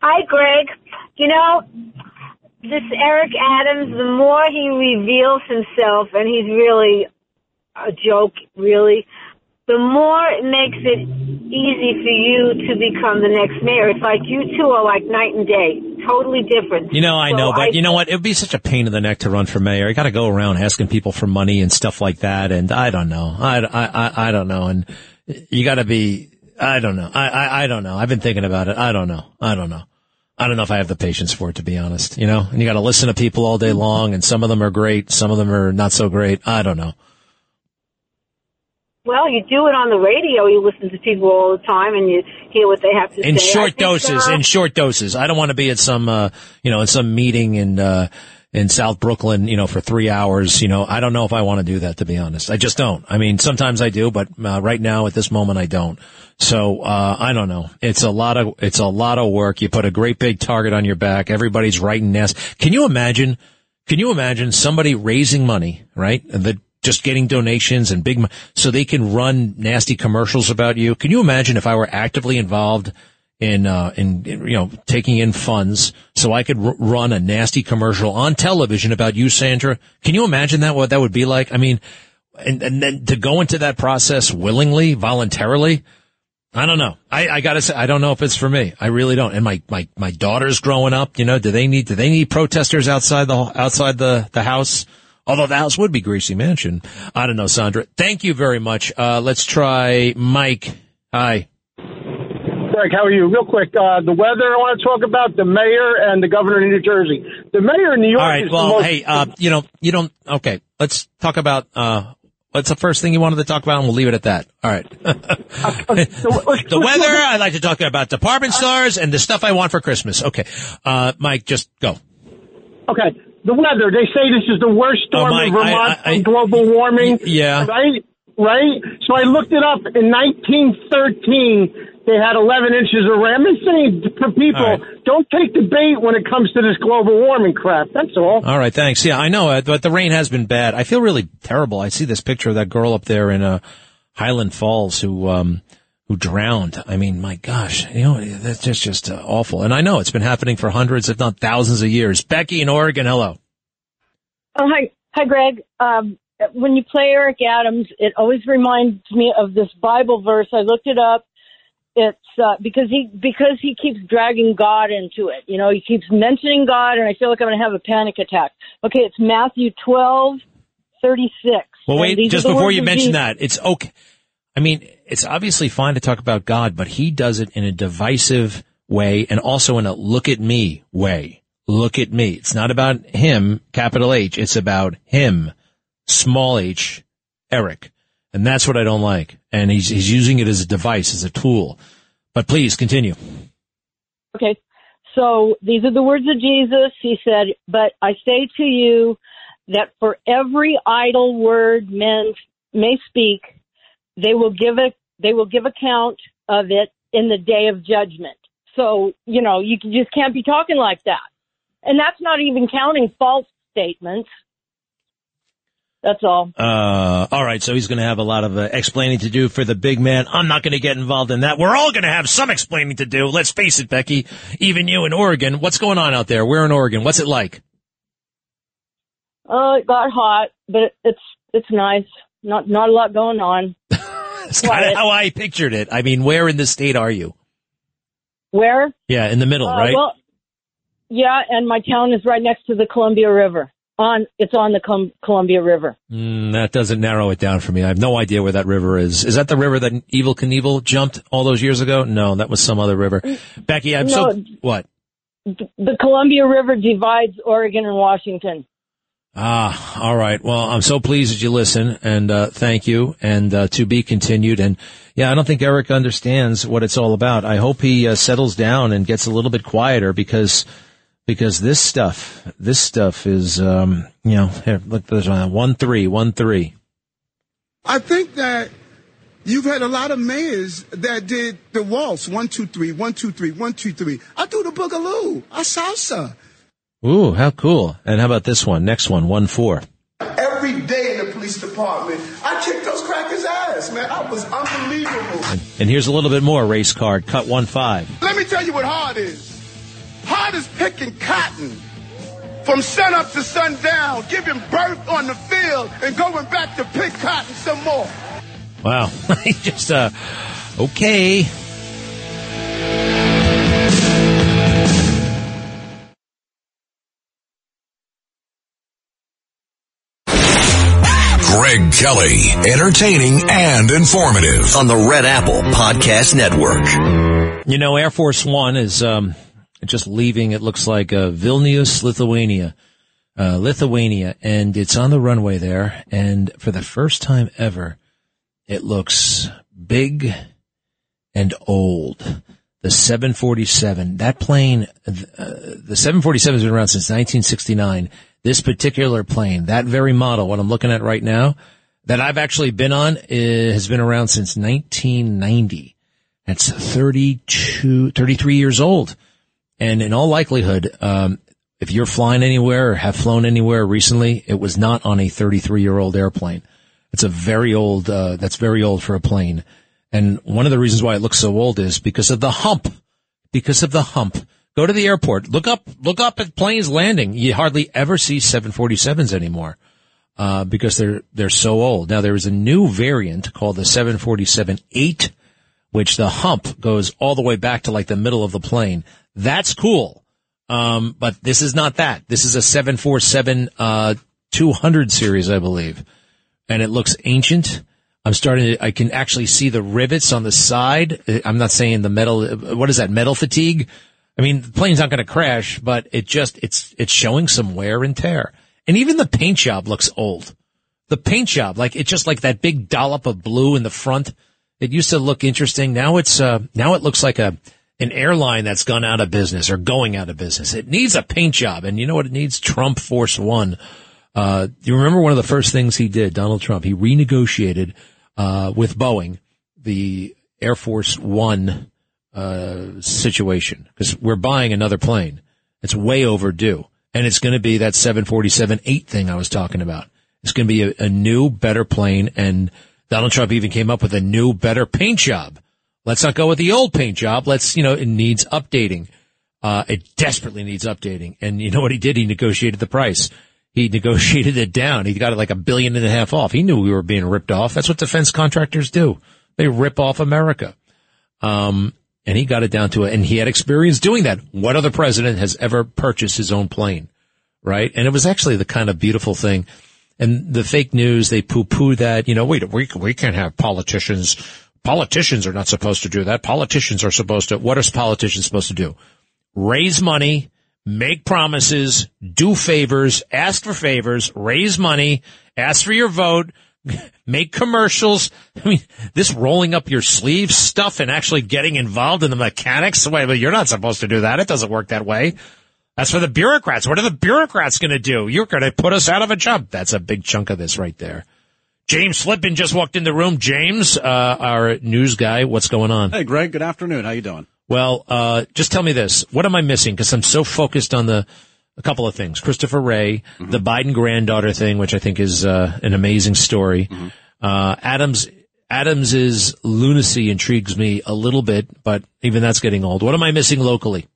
Hi, Greg. You know, this Eric Adams, the more he reveals himself, and he's really a joke, really, the more it makes it easy for you to become the next mayor. It's like you two are like night and day, totally different. You know, I So know, but I- you know what? It would be such a pain in the neck to run for mayor. I got to go around asking people for money and stuff like that, and I don't know. I, I, I, I don't know, and you got to be. I don't know. I, I, I don't know. I've been thinking about it. I don't know. I don't know. I don't know if I have the patience for it, to be honest. You know, and you got to listen to people all day long, and some of them are great, some of them are not so great. I don't know. Well, you do it on the radio. You listen to people all the time, and you hear what they have to in say. In short think, doses. uh, in short doses. I don't want to be at some, uh, you know, in some meeting in uh, in South Brooklyn, you know, for three hours. You know, I don't know if I want to do that. To be honest, I just don't. I mean, sometimes I do, but uh, right now at this moment, I don't. So uh, I don't know. It's a lot of it's a lot of work. You put a great big target on your back. Everybody's writing nasty. Can you imagine? Can you imagine somebody raising money, right? That just getting donations and big, so they can run nasty commercials about you. Can you imagine if I were actively involved in, uh, in, in, you know, taking in funds so I could r- run a nasty commercial on television about you, Sandra? Can you imagine that? What that would be like? I mean, and, and then to go into that process willingly, voluntarily. I don't know. I, I gotta say, I don't know if it's for me. I really don't. And my, my, my daughter's growing up, you know, do they need, do they need protesters outside the, outside the, the house? Although the house would be Gracie Mansion. I don't know, Sandra. Thank you very much. Uh, let's try Mike. Hi. Greg, how are you? Real quick, uh, the weather I want to talk about, the mayor and the governor in New Jersey. The mayor in New York All right. Well, most... hey, uh, you know, you don't, okay. Let's talk about, uh, what's the first thing you wanted to talk about and we'll leave it at that. All right. the weather, I'd like to talk about department stores and the stuff I want for Christmas. Okay. Uh, Mike, just go. Okay, the weather. They say this is the worst storm Oh, Mike, in Vermont I- I- from global warming. yeah. Right? Right? So I looked it up. In 1913, they had 11 inches of rain. I'm saying for people, right. don't take the bait when it comes to this global warming crap. That's all. All right, thanks. Yeah, I know, uh, but the rain has been bad. I feel really terrible. I see this picture of that girl up there in uh, Highland Falls who um, who drowned. I mean, my gosh, you know, that's just just uh, awful. And I know it's been happening for hundreds, if not thousands, of years. Becky in Oregon, hello. Oh, hi, hi, Greg. Um, when you play Eric Adams, it always reminds me of this Bible verse. I looked it up. It's uh, because he because he keeps dragging God into it. You know, he keeps mentioning God, and I feel like I'm going to have a panic attack. Okay, it's Matthew twelve thirty six. Well, wait, just before you mention that, it's okay. I mean, it's obviously fine to talk about God, but he does it in a divisive way and also in a look at me way. Look at me. It's not about him, capital H. It's about him, small h, Eric. And that's what I don't like. And he's, he's using it as a device, as a tool. But please continue. Okay. So these are the words of Jesus. He said, But I say to you that for every idle word men may speak, they will give it they will give account of it in the day of judgment. So, you know, you just can't be talking like that. And that's not even counting false statements. That's all. Uh, all right. So he's going to have a lot of uh, explaining to do for the big man. I'm not going to get involved in that. We're all going to have some explaining to do. Let's face it, Becky. Even you in Oregon. What's going on out there? We're in Oregon. What's it like? Uh, it got hot, but it's it's nice. Not not a lot going on. It's kind of how I pictured it. I mean, where in the state are you? Where? Yeah, in the middle, Uh, right? Well, yeah, and my town is right next to the Columbia River. On it's on the Com- Columbia River. Mm, that doesn't narrow it down for me. I have no idea where that river is. Is that the river that Evel Knievel jumped all those years ago? No, that was some other river. Becky, I'm so what? The Columbia River divides Oregon and Washington. Ah, all right. Well, I'm so pleased that you listen, and uh, thank you, and uh, to be continued. And yeah, I don't think Eric understands what it's all about. I hope he uh, settles down and gets a little bit quieter because because this stuff, this stuff is, um, you know, here, look, there's one, one three, one three. I think that You've had a lot of mayors that did the waltz, one, two, three, one, two, three, one, two, three. I do the boogaloo. I salsa. Ooh, how cool. And how about this one? Next one, one four. Every day in the police department, I kicked those crackers' ass, man. I was unbelievable. And here's a little bit more race card, cut one five. Let me tell you what hard is. Hard is picking cotton from sun up to sundown, giving birth on the field, and going back to pick cotton some more. Wow. Just, uh, okay. Kelly, entertaining and informative on the Red Apple Podcast Network. You know, Air Force One is, um, just leaving, it looks like, uh, Vilnius, Lithuania. Uh, Lithuania, and it's on the runway there, and for the first time ever, it looks big and old. The 747, that plane, uh, the 747 has been around since 1969. This particular plane, that very model, what I'm looking at right now, that I've actually been on, has been around since 1990. That's 32, 33 years old. And in all likelihood, um, if you're flying anywhere or have flown anywhere recently, it was not on a 33 year old airplane. It's a very old, uh, that's very old for a plane. And one of the reasons why it looks so old is because of the hump. Because of the hump. Go to the airport. Look up, look up at planes landing. You hardly ever see 747s anymore. Uh, because they're, they're so old. Now there is a new variant called the 747-8, which the hump goes all the way back to like the middle of the plane. That's cool. Um, but this is not that. This is a 747, uh, 200 series, I believe. And it looks ancient. I'm starting to, I can actually see the rivets on the side. I'm not saying the metal, what is that, metal fatigue? I mean, the plane's not going to crash, but it just, it's, it's showing some wear and tear. And even the paint job looks old. The paint job, like, it's just like that big dollop of blue in the front. It used to look interesting. Now it's, uh, now it looks like a, an airline that's gone out of business or going out of business. It needs a paint job. And you know what it needs? Trump Force One. Uh, you remember one of the first things he did, Donald Trump, he renegotiated, uh, with Boeing, the Air Force One, uh, situation because we're buying another plane. It's way overdue and it's going to be that 747-8 thing I was talking about. It's going to be a, a, new, better plane and Donald Trump even came up with a new, better paint job. Let's not go with the old paint job. Let's, you know, it needs updating. Uh, it desperately needs updating. And you know what he did? He negotiated the price. He negotiated it down. He got it like a billion and a half off. He knew we were being ripped off. That's what defense contractors do. They rip off America. Um, and he got it down to it. And he had experience doing that. What other president has ever purchased his own plane? Right. And it was actually the kind of beautiful thing. And the fake news, they poo poo that, you know, wait, we, we can't have politicians. Politicians are not supposed to do that. Politicians are supposed to, what are politicians supposed to do? Raise money, make promises, do favors, ask for favors, raise money, ask for your vote, make commercials. I mean, this rolling up your sleeves stuff and actually getting involved in the mechanics. Wait, but you're not supposed to do that. It doesn't work that way. That's for the bureaucrats. What are the bureaucrats going to do? You're going to put us out of a job. That's a big chunk of this right there. James Flippin just walked in the room. James, uh, our news guy, what's going on? Hey, Greg. Good afternoon. How you doing? Well, uh, just tell me this. What am I missing? Because I'm so focused on the a couple of things. Christopher Wray, mm-hmm. the Biden granddaughter thing, which I think is uh, an amazing story. Mm-hmm. Uh, Adams Adams's lunacy intrigues me a little bit, but even that's getting old. What am I missing locally?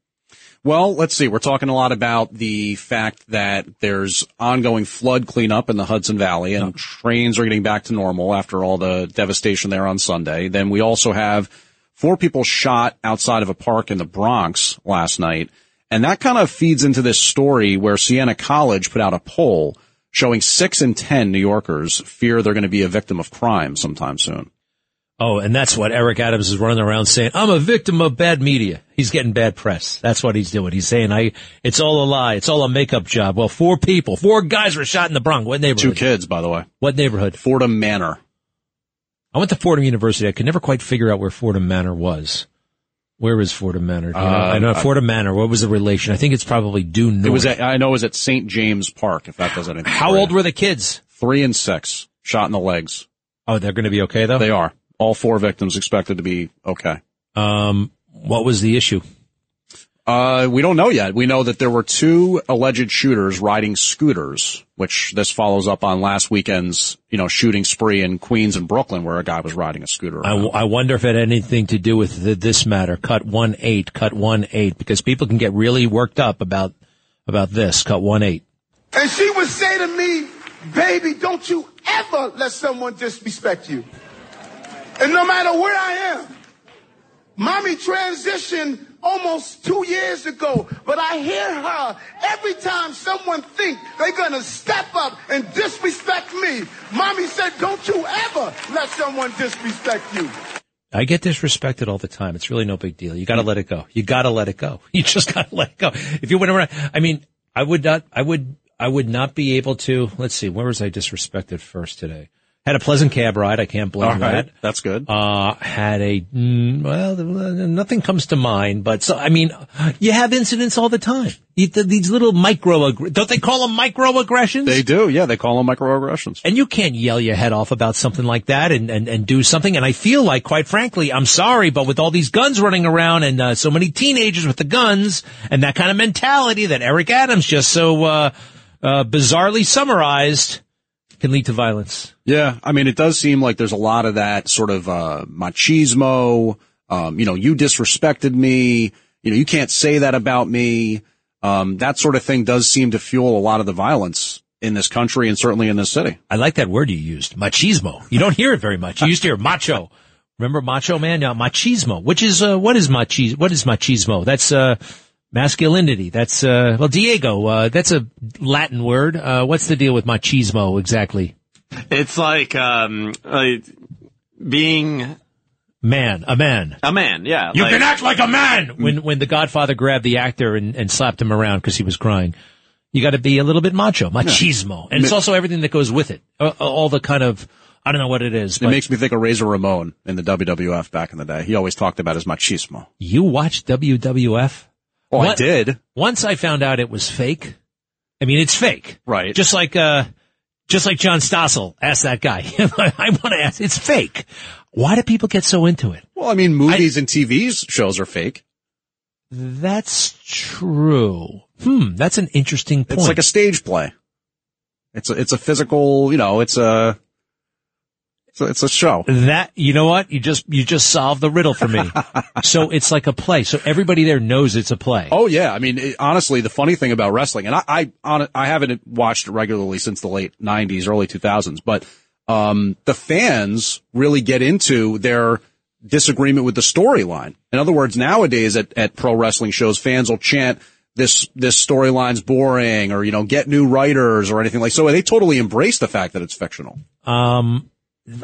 Well, let's see. We're talking a lot about the fact that there's ongoing flood cleanup in the Hudson Valley and trains are getting back to normal after all the devastation there on Sunday. Then we also have four people shot outside of a park in the Bronx last night. And that kind of feeds into this story where Siena College put out a poll showing six in 10 New Yorkers fear they're going to be a victim of crime sometime soon. Oh, and that's what Eric Adams is running around saying. I'm a victim of bad media. He's getting bad press. That's what he's doing. He's saying, I, it's all a lie. It's all a makeup job. Well, four people, four guys were shot in the Bronx. What neighborhood? Two kids, by the way. What neighborhood? Fordham Manor. I went to Fordham University. I could never quite figure out where Fordham Manor was. Where is Fordham Manor? You know, uh, I know Fordham Manor. What was the relation? I think it's probably due north. It was. At, I know it was at St. James Park. If that does anything. How old were the kids? Three and six. Shot in the legs. Oh, they're going to be okay though. They are. All four victims expected to be okay. Um, what was the issue? Uh, we don't know yet. We know that there were two alleged shooters riding scooters, which this follows up on last weekend's, you know, shooting spree in Queens and Brooklyn where a guy was riding a scooter. I, w- I wonder if it had anything to do with the, this matter. Cut one eight, cut one eight, because people can get really worked up about about this. Cut one eight. And she would say to me, baby, don't you ever let someone disrespect you. And no matter where I am, mommy transitioned almost two years ago, but I hear her every time someone think they're gonna step up and disrespect me. Mommy said, don't you ever let someone disrespect you. I get disrespected all the time. It's really no big deal. You got to let it go. You got to let it go. You just got to let it go. If you went around, I mean, I would not, I would, I would not be able to. Let's see, where was I disrespected first today? Had a pleasant cab ride. I can't blame All right. that. That's good. Uh, had a, mm, well, nothing comes to mind, but so, I mean, you have incidents all the time. You, these little micro, don't they call them microaggressions? They do. Yeah. They call them microaggressions. And you can't yell your head off about something like that and, and, and do something. And I feel like, quite frankly, I'm sorry, but with all these guns running around and uh, so many teenagers with the guns and that kind of mentality that Eric Adams just so uh, uh, bizarrely summarized can lead to violence. Yeah. I mean, it does seem like there's a lot of that sort of, uh, machismo. Um, you know, you disrespected me. You know, you can't say that about me. Um, that sort of thing does seem to fuel a lot of the violence in this country and certainly in this city. I like that word you used, machismo. You don't hear it very much. You used to hear macho. Remember macho man? Now machismo, which is, uh, what is machismo? What is machismo? That's, uh, masculinity. That's, uh, well, Diego, uh, that's a Latin word. Uh, what's the deal with machismo exactly? It's like, um, like being Man, a man. a man. Yeah. You like- can act like a man! When, when the Godfather grabbed the actor and, and slapped him around because he was crying. You gotta be a little bit macho, machismo. And it's also everything that goes with it. Uh, all the kind of, I don't know what it is, It but makes me think of Razor Ramon in the WWF back in the day. He always talked about his machismo. you watch WWF? Oh, I did. Once I found out it was fake. I mean, it's fake. Right. Just like, uh, just like John Stossel asked that guy. I want to ask, it's fake. Why do people get so into it? Well, I mean, movies and TV shows are fake. That's true. Hmm, that's an interesting point. It's like a stage play. It's a, it's a physical, you know, it's a, it's a, it's a show. That you know what you just you just solved the riddle for me. so it's like a play. So everybody there knows it's a play. Oh yeah, I mean, it, honestly, the funny thing about wrestling, and I, I, on, I haven't watched it regularly since the late '90s, early 2000s, but um, the fans really get into their disagreement with the storyline. In other words, nowadays at, at pro wrestling shows, fans will chant this this storyline's boring, or you know, get new writers or anything like. So they totally embrace the fact that it's fictional. Um,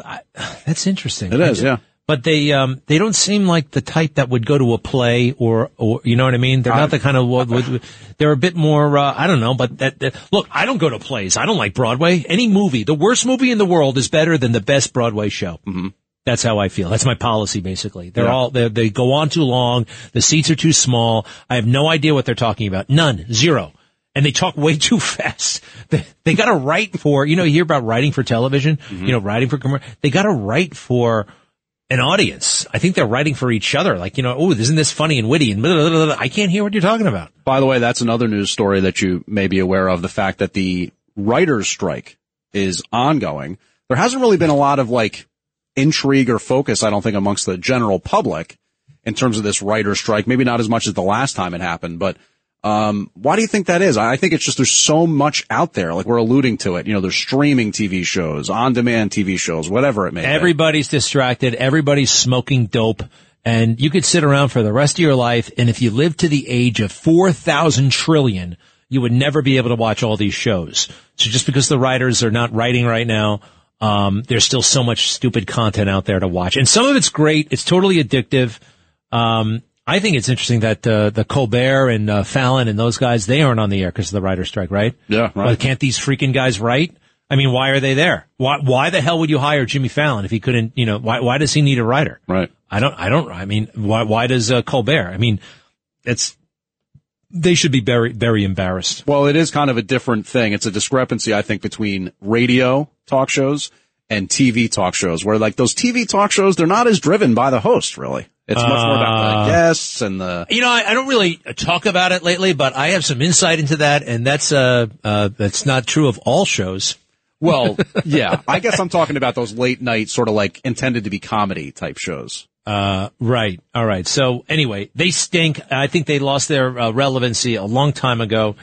I, that's interesting. It is, ju- yeah. But they um they don't seem like the type that would go to a play or or you know what I mean. They're not the kind of would, would, they're a bit more uh, I don't know. But that, that look, I don't go to plays. I don't like Broadway. Any movie, the worst movie in the world is better than the best Broadway show. Mm-hmm. That's how I feel. That's my policy, basically. They're Yeah. all they they go on too long. The seats are too small. I have no idea what they're talking about. None, zero. And they talk way too fast. They, they got to write for you know you hear about writing for television. Mm-hmm. You know, writing for commercial. They got to write for an audience. I think they're writing for each other. Like you know, oh, isn't this funny and witty? And blah, blah, blah. I can't hear what you're talking about. By the way, that's another news story that you may be aware of. The fact that the writers strike is ongoing. There hasn't really been a lot of like intrigue or focus, I don't think, amongst the general public in terms of this writer strike. Maybe not as much as the last time it happened, but um, why do you think that is? I think it's just there's so much out there. Like we're alluding to it. You know, there's streaming TV shows, on-demand TV shows, whatever it may be. Everybody's distracted. Everybody's smoking dope. And you could sit around for the rest of your life. And if you live to the age of 4,000 trillion, you would never be able to watch all these shows. So just because the writers are not writing right now, um, there's still so much stupid content out there to watch. And some of it's great. It's totally addictive. Um, I think it's interesting that, uh, the Colbert and, uh, Fallon and those guys, they aren't on the air because of the writer strike, right? Yeah, right. Well, can't these freaking guys write? I mean, why are they there? Why, why the hell would you hire Jimmy Fallon if he couldn't, you know, why, why does he need a writer? Right. I don't, I don't, I mean, why, why does, uh, Colbert? I mean, it's, they should be very, very embarrassed. Well, it is kind of a different thing. It's a discrepancy, I think, between radio talk shows and TV talk shows where like those TV talk shows, they're not as driven by the host really. It's much more about Uh, the guests and the, You know, I, I don't really talk about it lately, but I have some insight into that, and that's uh, uh, that's not true of all shows. well, yeah, I guess I'm talking about those late night sort of like intended to be comedy type shows. Uh, right. All right. So anyway, they stink. I think they lost their uh, relevancy a long time ago.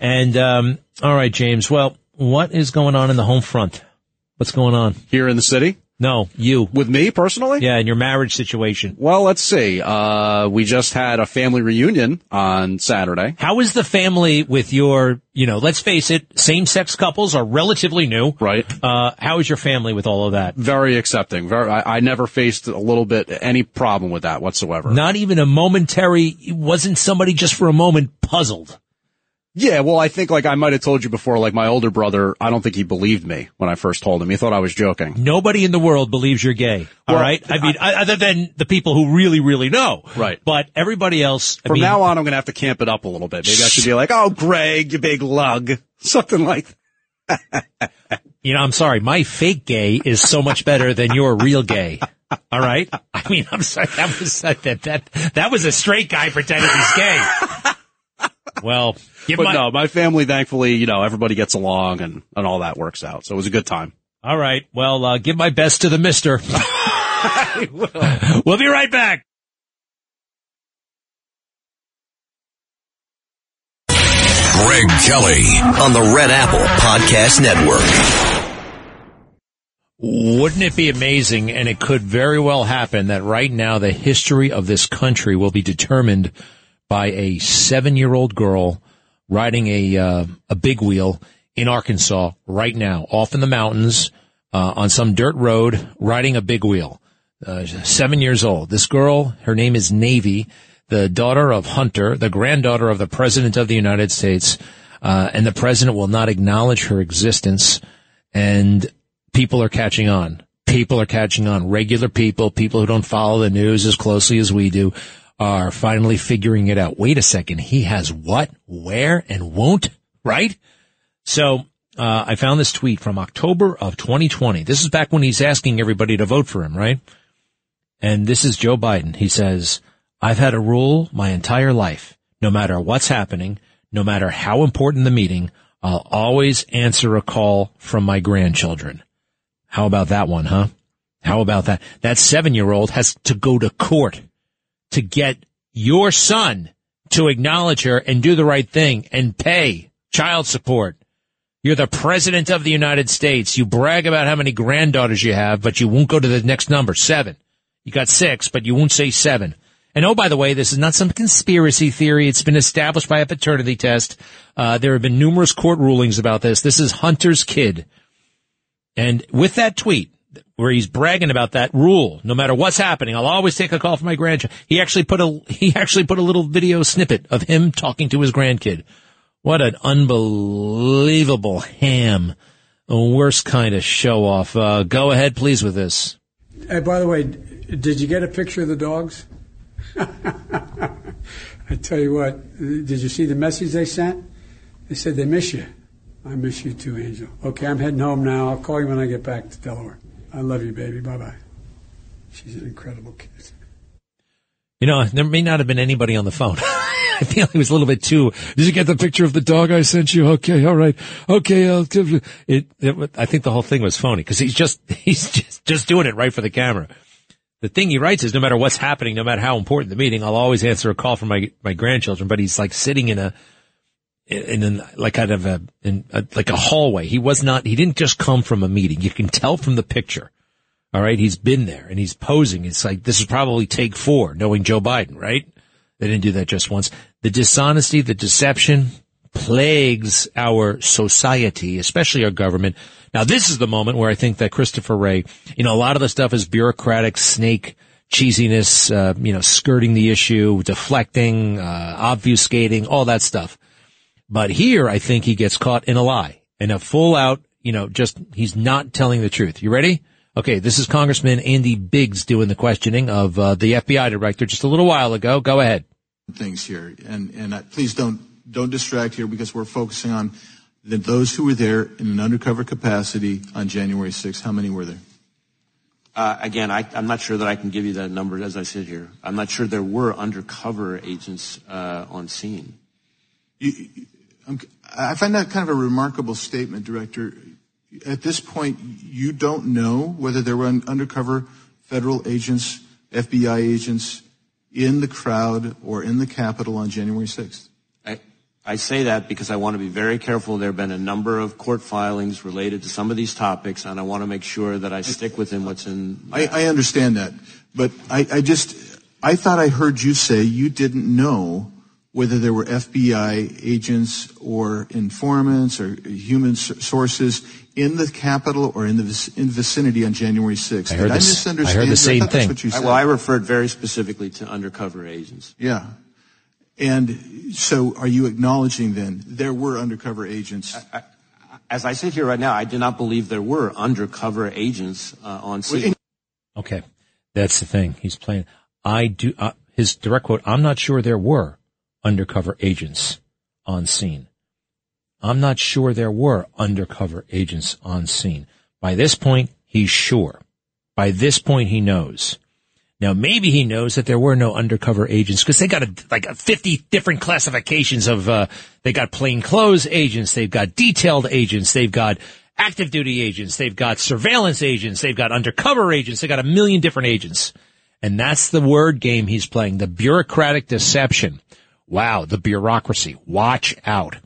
And um, all right, James. Well, what is going on in the home front? What's going on here in the city? No, you with me personally. Yeah, in your marriage situation. Well, let's see. Uh, we just had a family reunion on Saturday. How is the family with your? You know, let's face it, same-sex couples are relatively new. Right. Uh, how is your family with all of that? Very accepting. Very. I, I never faced a little bit any problem with that whatsoever. Not even a momentary. Wasn't somebody just for a moment puzzled? Yeah, well, I think like I might have told you before, like my older brother, I don't think he believed me when I first told him. He thought I was joking. Nobody in the world believes you're gay. all Well, right. I mean, I, other than the people who really, really know. Right. But everybody else. I From mean, now on, I'm going to have to camp it up a little bit. Maybe I should be like, oh, Greg, you big lug. Something like You know, I'm sorry. My fake gay is so much better than your real gay. All right. I mean, I'm sorry. That was that that that was a straight guy pretending he's gay. Well, give But my, no, my family, thankfully, you know, everybody gets along and, and all that works out. So it was a good time. all right. Well, uh, give my best to the Mister. we'll be right back. Greg Kelly on the Red Apple Podcast Network. Wouldn't it be amazing? And it could very well happen that right now the history of this country will be determined by a seven-year-old girl riding a uh, a big wheel in Arkansas right now, off in the mountains uh, on some dirt road, riding a big wheel. Uh, seven years old. This girl, her name is Navy, the daughter of Hunter, the granddaughter of the President of the United States, uh, and the President will not acknowledge her existence. And people are catching on. People are catching on. Regular people, people who don't follow the news as closely as we do, are finally figuring it out. Wait a second. He has what, where, and won't, right? So, uh, I found this tweet from October of 2020. This is back when he's asking everybody to vote for him, right? And this is Joe Biden. He says, I've had a rule my entire life. No matter what's happening, no matter how important the meeting, I'll always answer a call from my grandchildren. How about that one, huh? How about that? That seven year old has to go to court to get your son to acknowledge her and do the right thing and pay child support. You're the president of the United States. You brag about how many granddaughters you have, but you won't go to the next number, seven. You got six, but you won't say seven. And oh, by the way, this is not some conspiracy theory. It's been established by a paternity test. Uh, there have been numerous court rulings about this. This is Hunter's kid. And with that tweet, where he's bragging about that rule, no matter what's happening, I'll always take a call from my grandchild. He actually put a, he actually put a little video snippet of him talking to his grandkid. What an unbelievable ham. A worst kind of show off. Uh, go ahead, please, with this. Hey, by the way, did you get a picture of the dogs? I tell you what, did you see the message they sent? They said they miss you. I miss you too, Angel. Okay, I'm heading home now. I'll call you when I get back to Delaware. I love you, baby. Bye bye. She's an incredible kid. You know, there may not have been anybody on the phone. I feel he was a little bit too. Did you get the picture of the dog I sent you? Okay, all right, okay. I'll give you it. it I think the whole thing was phony because he's just he's just just doing it right for the camera. The thing he writes is, no matter what's happening, no matter how important the meeting, I'll always answer a call from my my grandchildren. But he's like sitting in a in an like kind of a in a, like a hallway. He was not. He didn't just come from a meeting. You can tell from the picture. All right, he's been there and he's posing. It's like this is probably take four, knowing Joe Biden, right? They didn't do that just once. The dishonesty, the deception plagues our society, especially our government. Now, this is the moment where I think that Christopher Wray, you know, a lot of the stuff is bureaucratic snake cheesiness, uh, you know, skirting the issue, deflecting, uh, obfuscating, all that stuff. But here, I think he gets caught in a lie, and a full out, you know, just, he's not telling the truth. You ready? Okay, this is Congressman Andy Biggs doing the questioning of uh, the FBI director just a little while ago. Go ahead. things here, and and uh, please don't don't distract here because we're focusing on that those who were there in an undercover capacity on January 6th, how many were there? Uh, again, I, am not sure that I can give you that number as I sit here. I'm not sure there were undercover agents uh, on scene. You, I find that kind of a remarkable statement, Director. At this point, you don't know whether there were undercover federal agents, FBI agents in the crowd or in the Capitol on January 6th. I, I say that because I want to be very careful. There have been a number of court filings related to some of these topics, and I want to make sure that I stick within what's in. I, I understand that, but I, I just I thought I heard you say you didn't know whether there were FBI agents or informants or human sources in the Capitol or in the in vicinity on January 6th. I heard, Did I this, misunderstand? I heard the same I thing. what you said. Well, I referred very specifically to undercover agents. Yeah. And so are you acknowledging then there were undercover agents? I, I, as I sit here right now, I do not believe there were undercover agents uh, on scene. Okay. That's the thing. He's playing. I do, uh, his direct quote, I'm not sure there were undercover agents on scene. I'm not sure there were undercover agents on scene. By this point, he's sure. By this point, he knows. Now, maybe he knows that there were no undercover agents because they got a, like 50 different classifications of, uh, they got plainclothes agents, they've got detailed agents, they've got active duty agents, they've got surveillance agents, they've got undercover agents, they got a million different agents. And that's the word game he's playing, the bureaucratic deception. Wow, the bureaucracy. Watch out.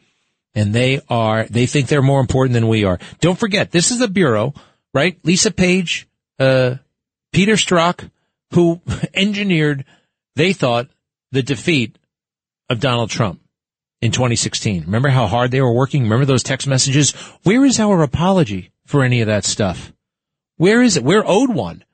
And they are, they think they're more important than we are. Don't forget, this is the Bureau, right? Lisa Page, uh, Peter Strzok, who engineered, they thought, the defeat of Donald Trump in 2016. Remember how hard they were working? Remember those text messages? Where is our apology for any of that stuff? Where is it? We're owed one.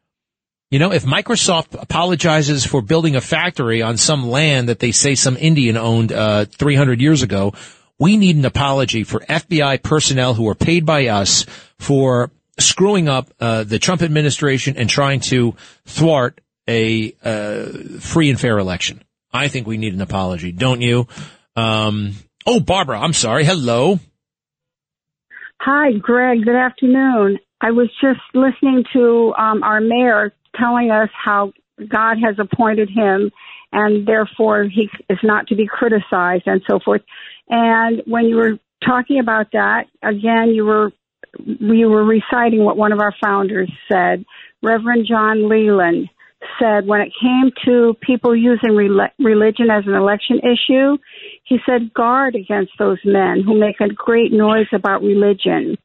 You know, if Microsoft apologizes for building a factory on some land that they say some Indian owned uh, 300 years ago, we need an apology for FBI personnel who are paid by us for screwing up uh, the Trump administration and trying to thwart a uh, free and fair election. I think we need an apology, don't you? Um, oh, Barbara, I'm sorry. Hello. Hi, Greg. Good afternoon. I was just listening to um, our mayor telling us how God has appointed him and therefore he is not to be criticized and so forth. And when you were talking about that, again, you were you were reciting what one of our founders said. Reverend John Leland said when it came to people using re- religion as an election issue, he said guard against those men who make a great noise about religion.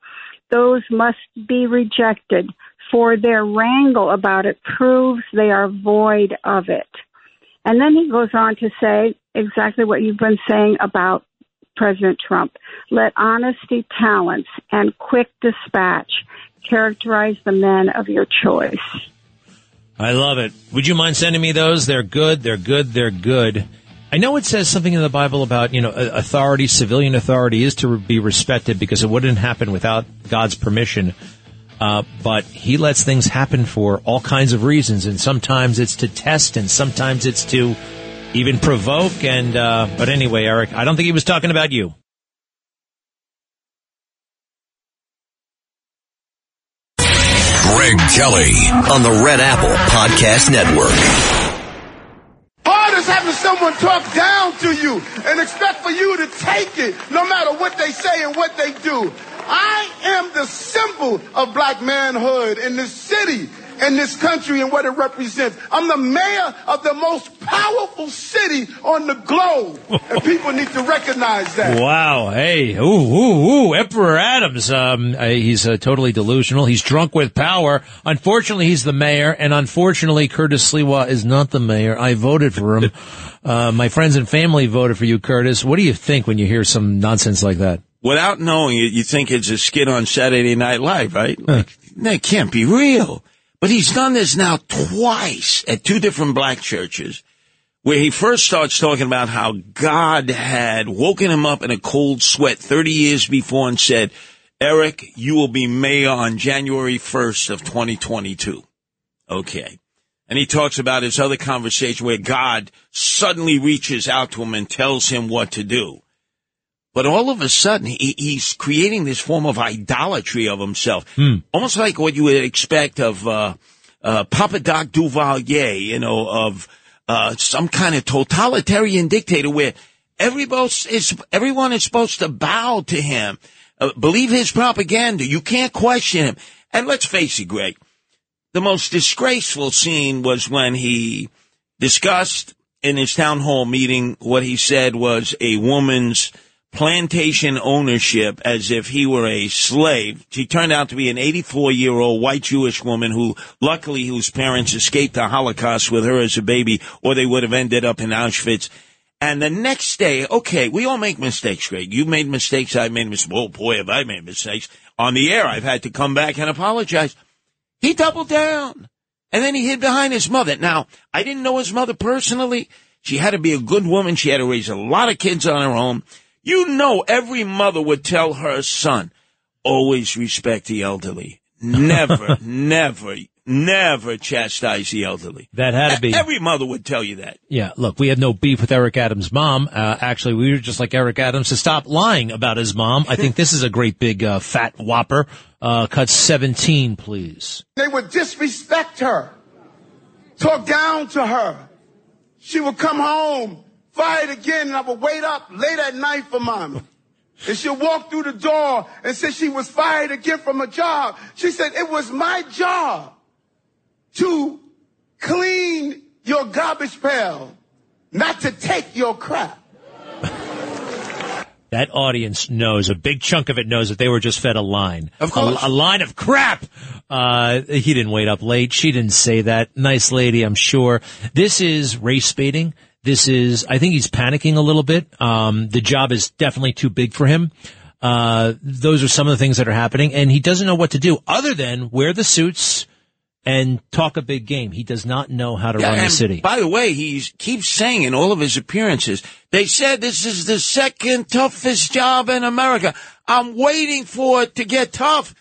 Those must be rejected for their wrangle about it proves they are void of it. And then he goes on to say exactly what you've been saying about President Trump. Let honesty, talents, and quick dispatch characterize the men of your choice. I love it. Would you mind sending me those? They're good. They're good. They're good. I know it says something in the Bible about, you know, authority, civilian authority is to be respected because it wouldn't happen without God's permission. Uh, but he lets things happen for all kinds of reasons, and sometimes it's to test, and sometimes it's to even provoke. And uh, but anyway, Eric, I don't think he was talking about you. Greg Kelly on the Red Apple Podcast Network. Hard as having someone talk down to you and expect for you to take it no matter what they say and what they do. I am the symbol of black manhood in this city, in this country, and what it represents. I'm the mayor of the most powerful city on the globe, and people need to recognize that. Wow. Hey, ooh, ooh, ooh, Emperor Adams. Um, uh, he's uh, totally delusional. He's drunk with power. Unfortunately, he's the mayor, and unfortunately, Curtis Sliwa is not the mayor. I voted for him. uh, my friends and family voted for you, Curtis. What do you think when you hear some nonsense like that? Without knowing it, you think it's a skit on Saturday Night Live, right? Like, that can't be real. But he's done this now twice at two different black churches where he first starts talking about how God had woken him up in a cold sweat 30 years before and said, Eric, you will be mayor on January 1st of 2022. Okay. And he talks about his other conversation where God suddenly reaches out to him and tells him what to do. But all of a sudden, he, he's creating this form of idolatry of himself, almost like what you would expect of uh, uh, Papa Doc Duvalier, you know, of uh, some kind of totalitarian dictator where everybody is everyone is supposed to bow to him, uh, believe his propaganda. You can't question him. And let's face it, Greg, the most disgraceful scene was when he discussed in his town hall meeting what he said was a woman's plantation ownership as if he were a slave. She turned out to be an 84 year old white Jewish woman who luckily whose parents escaped the Holocaust with her as a baby or they would have ended up in Auschwitz. And the next day, okay, we all make mistakes, Greg. You made mistakes. I made mistakes. Oh boy, have I made mistakes. On the air, I've had to come back and apologize. He doubled down. And then he hid behind his mother. Now, I didn't know his mother personally. She had to be a good woman. She had to raise a lot of kids on her own. You know, every mother would tell her son, always respect the elderly. Never, never, never chastise the elderly. That had to be. Every mother would tell you that. Yeah, look, we had no beef with Eric Adams' mom. Uh, actually, we were just like Eric Adams to stop lying about his mom. I think this is a great big uh, fat whopper. Uh, cut 17, please. They would disrespect her, talk down to her. She would come home, fired again, and I would wait up late at night for mommy. And she'll walk through the door and say she was fired again from a job. She said, it was my job to clean your garbage pail, not to take your crap. That audience knows, a big chunk of it knows that they were just fed a line. Of course. A, a line of crap! Uh, he didn't wait up late. She didn't say that. Nice lady, I'm sure. This is race baiting. This is, I think he's panicking a little bit. Um, the job is definitely too big for him. Uh, those are some of the things that are happening and he doesn't know what to do other than wear the suits and talk a big game. He does not know how to Yeah, run the city. By the way, he keeps saying in all of his appearances, they said this is the second toughest job in America. I'm waiting for it to get tough.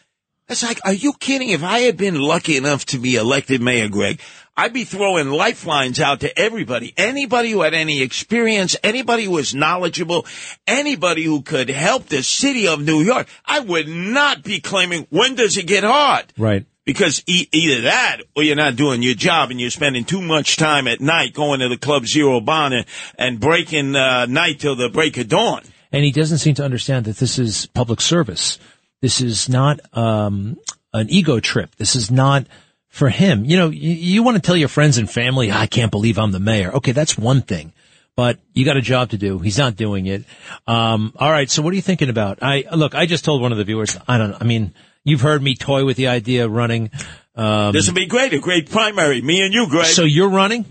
It's like, are you kidding? If I had been lucky enough to be elected mayor, Greg, I'd be throwing lifelines out to everybody. Anybody who had any experience, anybody who was knowledgeable, anybody who could help the city of New York. I would not be claiming, when does it get hard? Right. Because e- either that or you're not doing your job and you're spending too much time at night going to the club Zero Bond and, and breaking uh, night till the break of dawn. and he doesn't seem to understand that this is public service. This is not um, an ego trip. This is not for him. You know, you, you want to tell your friends and family, I can't believe I'm the mayor. Okay, that's one thing. But you got a job to do. He's not doing it. Um, all right. So what are you thinking about? I look. I just told one of the viewers. I don't. I mean, you've heard me toy with the idea of running. Um, This would be great, a great primary. Me and you, Greg. so you're running?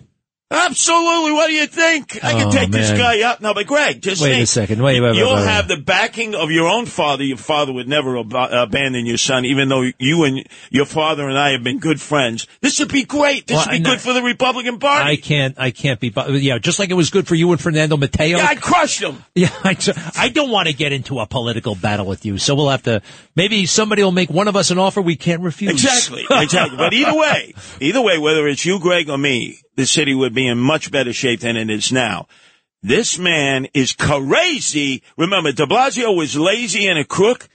Absolutely. What do you think? I can Oh, take this guy out. No, but Greg, just Wait a second. Wait, wait, wait, You'll wait, wait. have the backing of your own father. Your father would never ab- abandon your son, even though you and your father and I have been good friends. This would be great. This Well, would be good for the Republican Party. I can't. I can't be. Yeah, just like it was good for you and Fernando Mateo. yeah, I crushed him. Yeah, I, I don't want to get into a political battle with you, so we'll have to. Maybe somebody will make one of us an offer we can't refuse. Exactly, exactly. But either way, either way, whether it's you, Greg, or me, the city would be in much better shape than it is now. This man is crazy. Remember, de Blasio was lazy and a crook,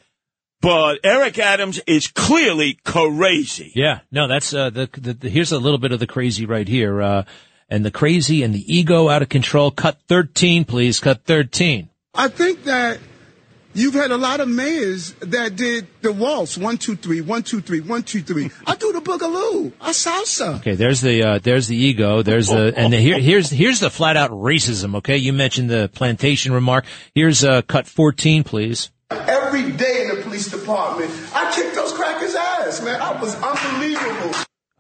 but Eric Adams is clearly crazy. Yeah, no, that's uh, the, the, the. Here's a little bit of the crazy right here, uh, and the crazy and the ego out of control. Cut thirteen, please. Cut thirteen. I think that you've had a lot of mayors that did the waltz one two three one two three one two three. I do the boogaloo. I salsa. Okay, there's the uh, there's the ego. There's the and the, here here's here's the flat out racism. Okay, you mentioned the plantation remark. Here's uh, cut fourteen, please. Every day in the police department, I kicked those crackers' ass, man. I was unbelievable.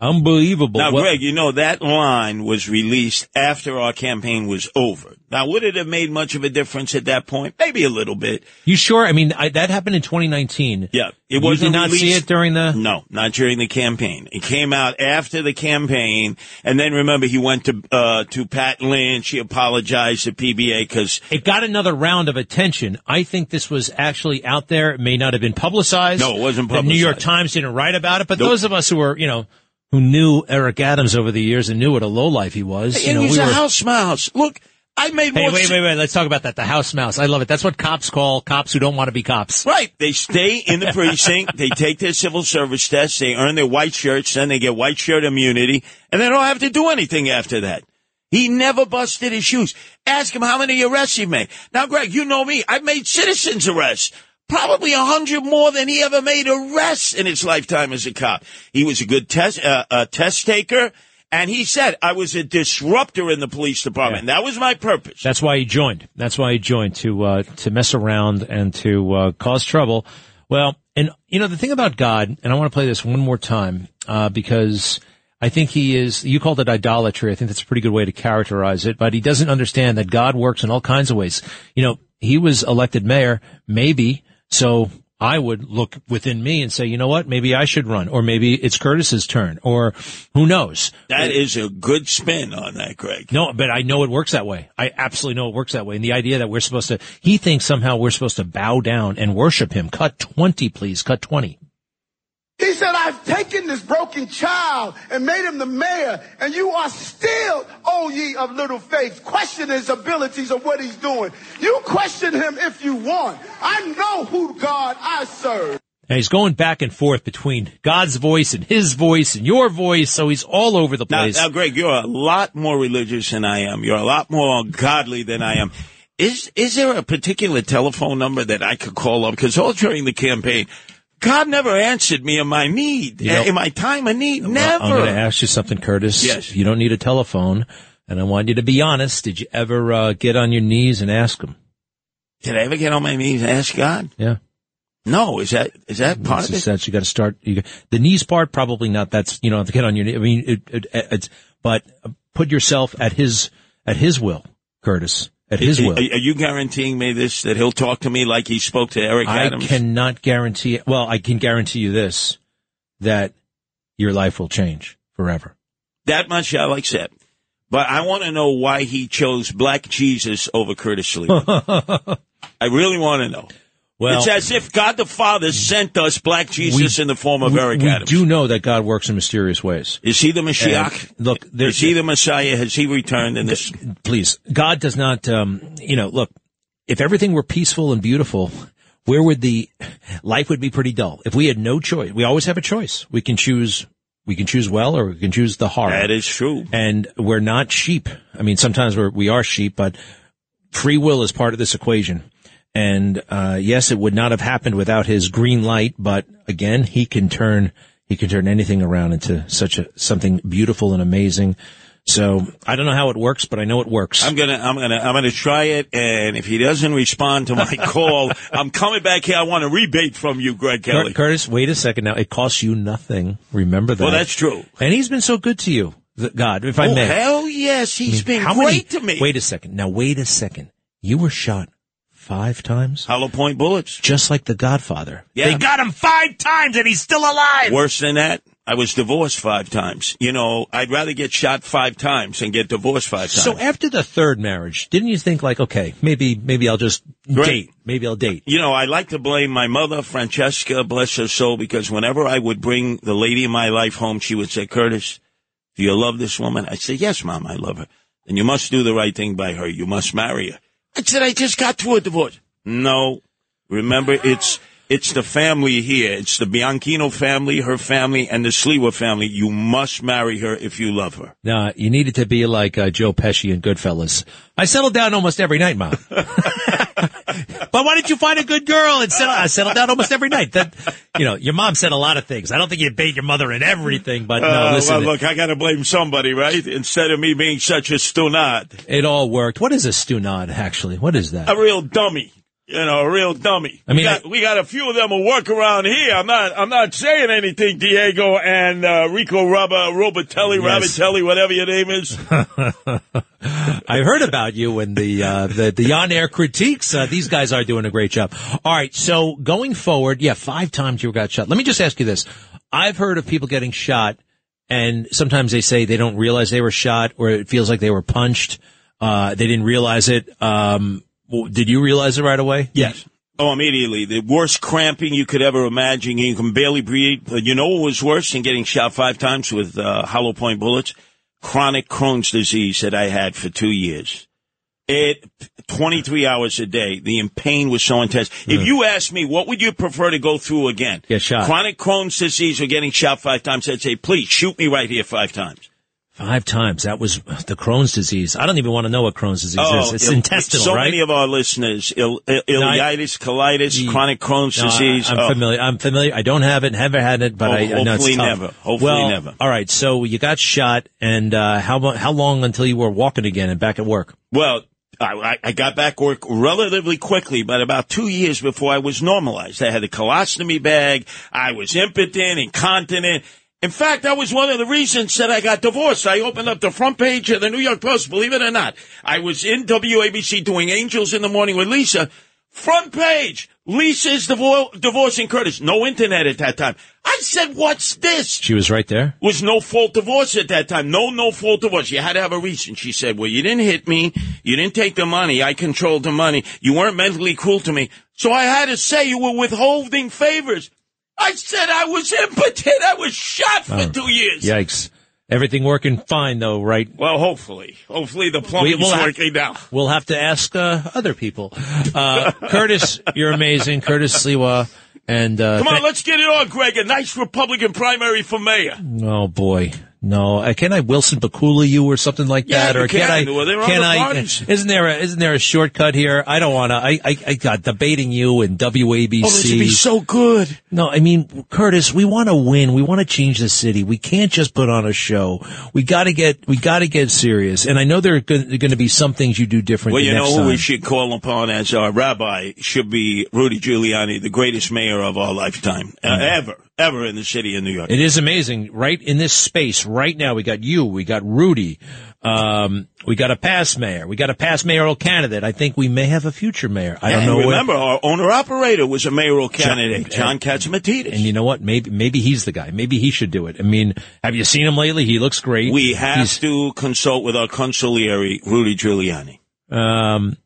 Unbelievable. Now, Well- Greg, you know that line was released after our campaign was over. Now, would it have made much of a difference at that point? Maybe a little bit. You sure? I mean, I, that happened in 2019. Yeah, it wasn't did not see it during the. No, not during the campaign. It came out after the campaign, and then remember he went to uh, to Pat Lynch. He apologized to PBA because It got another round of attention. I think this was actually out there. It may not have been publicized. No, it wasn't The New York. Times didn't write about it, but Nope. those of us who were, you know, who knew Eric Adams over the years and knew what a lowlife he was, you and know, he's we a were. house mouse. Look, I made Hey, more. wait, wait, wait. Let's talk about that. The house mouse. I love it. That's what cops call cops who don't want to be cops. Right. They stay in the precinct. they take their civil service test. They earn their white shirts. Then they get white shirt immunity. And they don't have to do anything after that. He never busted his shoes. Ask him how many arrests he made. Now, Greg, you know me. I've made citizens arrests. Probably a hundred more than he ever made arrests in his lifetime as a cop. He was a good test, uh, uh, test taker. And he said, I was a disruptor in the police department. That was my purpose. That's why he joined. That's why he joined to uh, to mess around and to uh, cause trouble. Well, and you know the thing about God, and I want to play this one more time uh, because I think he is. You called it idolatry. I think that's a pretty good way to characterize it. But he doesn't understand that God works in all kinds of ways. You know, he was elected mayor, maybe so. I would look within me and say, you know what? Maybe I should run, or maybe it's Curtis's turn, or who knows? That is a good spin on that, Greg. No, but I know it works that way. I absolutely know it works that way. And the idea that we're supposed to, he thinks somehow we're supposed to bow down and worship him. Cut 20, please. Cut 20. He said, I've taken this broken child and made him the mayor, and you are still, O ye of little faith, question his abilities of what he's doing. You question him if you want. I know who God I serve. And he's going back and forth between God's voice and his voice and your voice. So he's all over the Now, place. now, Greg, you're a lot more religious than I am. You're a lot more godly than I am. Is is there a particular telephone number that I could call up? Because all during the campaign, God never answered me in my need, You know- in my time of need. Never. I'm going to ask you something, Curtis. Yes. You don't need a telephone. And I want you to be honest. Did you ever uh, get on your knees and ask him? Did I ever get on my knees and ask God? Yeah. No. Is that is that part It's of it? you got to start. You got, the knees part probably not. That's you know have to get on your knee. I mean, it, it, it's but put yourself at his at his will, Curtis. At his Are- will. Are, you guaranteeing me this that he'll talk to me like he spoke to Eric Adams? I Adams? cannot guarantee. Well, I can guarantee you this: that your life will change forever. That much I'll accept. But I want to know why he chose Black Jesus over Curtis Lee. I really want to know. Well- it's as if God the Father sent us Black Jesus in the form of we, Eric we Adams. do know that God works in mysterious ways. Is he the Mashiach? And look, Is he the Messiah? Has he returned in this? please, God does not. Um, you know, look, if everything were peaceful and beautiful, where would the life would be pretty dull? If we had no choice, we always have a choice. We can choose. We can choose well, or we can choose the hard. That is true. And we're not sheep. I mean, sometimes we're, we are sheep, but free will is part of this equation. And, uh, yes, it would not have happened without his green light, but again, he can turn, he can turn anything around into such a, something beautiful and amazing. So I don't know how it works, but I know it works. I'm gonna, I'm gonna, I'm gonna try it. And if he doesn't respond to my call, I'm coming back here. I want a rebate from you, Greg Kelly. Curtis, wait a second now. It costs you nothing. Remember that. Well, that's true. And he's been so good to you, God, if I oh may. hell yes, I he's mean, been great many, to me. Wait a second. Now, wait a second. You were shot five times? Hollow point bullets. Just like the Godfather. Yeah. They got him five times and he's still alive. Worse than that, I was divorced five times. You know, I'd rather get shot five times than get divorced five times. So after the third marriage, didn't you think like, okay, maybe, maybe I'll just Right. date. Maybe I'll date. You know, I like to blame my mother, Francesca, bless her soul, because whenever I would bring the lady in my life home, she would say, Curtis, do you love this woman? I say, yes, mom, I love her. Then you must do the right thing by her. You must marry her. I said, I just got through a divorce. No. Remember, it's, it's the family here. It's the Bianchino family, her family, and the Sliwa family. You must marry her if you love her. No, you needed to be like uh, Joe Pesci in Goodfellas. I settled down almost every night, Mom. but why didn't you find a good girl and settle? I settled down almost every night. That, you know, your mom said a lot of things. I don't think you bait your mother in everything, but no, Uh, listen, well, look, I got to blame somebody, right? Instead of me being such a stunad. it all worked. What is a stunad, actually? What is that? a real dummy. You know, a real dummy. I mean, we got, we got a few of them who work around here. I'm not, I'm not saying anything, Diego and uh, Rico Rubba, Robatelli, Yes. Whatever your name is. I heard about you and the uh, the, the on air critiques. Uh, these guys are doing a great job. All right, so going forward, yeah, five times you got shot. Let me just ask you this: I've heard of people getting shot, and sometimes they say they don't realize they were shot, or it feels like they were punched. Uh, they didn't realize it. Um, w- did you realize it right away? Yes. Oh, immediately. The worst cramping you could ever imagine. You can barely breathe. Uh, You know what was worse than getting shot five times with uh, hollow point bullets? Chronic Crohn's disease that I had for two years. It 23 hours a day. The pain was so intense. If you asked me, what would you prefer to go through again? Get shot. Chronic Crohn's disease or getting shot five times? I'd say, please shoot me right here five times. Five times. That was the Crohn's disease. I don't even want to know what Crohn's disease is. It's ill- intestinal, Oh, so right? many of our listeners, Ill, Ill, ileitis, colitis, chronic Crohn's No, disease. I'm Oh. familiar. I'm familiar. I don't have it. Never had it, but Oh, I, I know it's hopefully tough. never. Hopefully well, never. All right. So you got shot, and uh, how how long until you were walking again and back at work? Well, I, I- I got back work relatively quickly, but about two years before I was normalized. I had a colostomy bag. I was impotent, incontinent. In fact, that was one of the reasons that I got divorced. I opened up the front page of the New York Post, believe it or not. I was in WABC doing Angels in the Morning with Lisa. Front page, Lisa's divor- divorcing Curtis. No internet at that time. I said, what's this? She was right there. was no fault divorce at that time. No, no fault divorce. You had to have a reason. She said, well, you didn't hit me. You didn't take the money. I controlled the money. You weren't mentally cruel to me. So I had to say you were withholding favors. I said I was impotent. I was shot for Oh, two years. Yikes! Everything working fine though, right? Well, hopefully. Hopefully the plumbing's we'll have- working now. We'll have to ask uh, other people. Uh, Curtis, you're amazing, Curtis Sliwa, and uh, Come on, thank- let's get it on, Greg. A nice Republican primary for mayor. Oh boy, no! Uh, can I Wilson Bakula you or something like Yeah, that, you or can, can. I? Well, can I? parties. Isn't there a isn't there a shortcut here? I don't want to. I, I I got debating you and WABC. Oh, this would be so good. No, I mean Curtis, we want to win. We want to change the city. We can't just put on a show. We got to get we got to get serious. And I know there are going to be some things you do different. Well, you know who we should call upon as our rabbi should be Rudy Giuliani, the greatest mayor of our lifetime, uh, ever, ever in the city of New York. It is amazing, right in this space right now. We got you, we got Rudy, um, we got a past mayor, we got a past mayoral candidate. I think we may have a future mayor. I don't And know. where- Remember, our owner operator was a mayoral candidate, John Catsimatidis. And you know what? Maybe maybe he's the guy. Maybe he should do it. I mean, have you seen him lately? He looks great. We have He's- to consult with our consigliere, Rudy Giuliani. Um,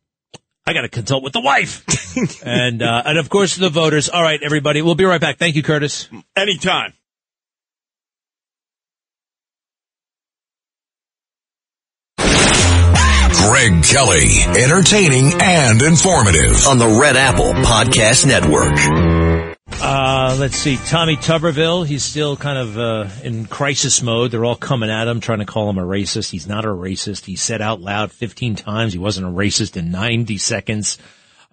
I got to consult with the wife, and uh, and of course the voters. All right, everybody, we'll be right back. Thank you, Curtis. Anytime. Greg Kelly, entertaining and informative. On the Red Apple Podcast Network. Uh, let's see. Tommy Tuberville, he's still kind of uh, in crisis mode. They're all coming at him, trying to call him a racist. He's not a racist. He said out loud 15 times he wasn't a racist in 90 seconds.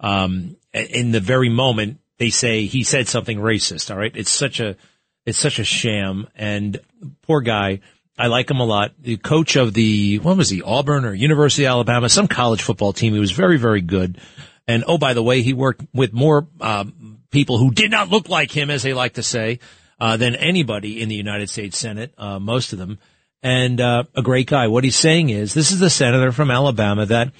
Um, in the very moment they say he said something racist. All right. It's such a, it's such a sham. And poor guy. I like him a lot. The coach of the, what was he, Auburn or University of Alabama, some college football team. He was very, very good. And oh, by the way, he worked with more uh, people who did not look like him, as they like to say, uh, than anybody in the United States Senate, uh, most of them. And uh, a great guy. What he's saying is, this is the senator from Alabama that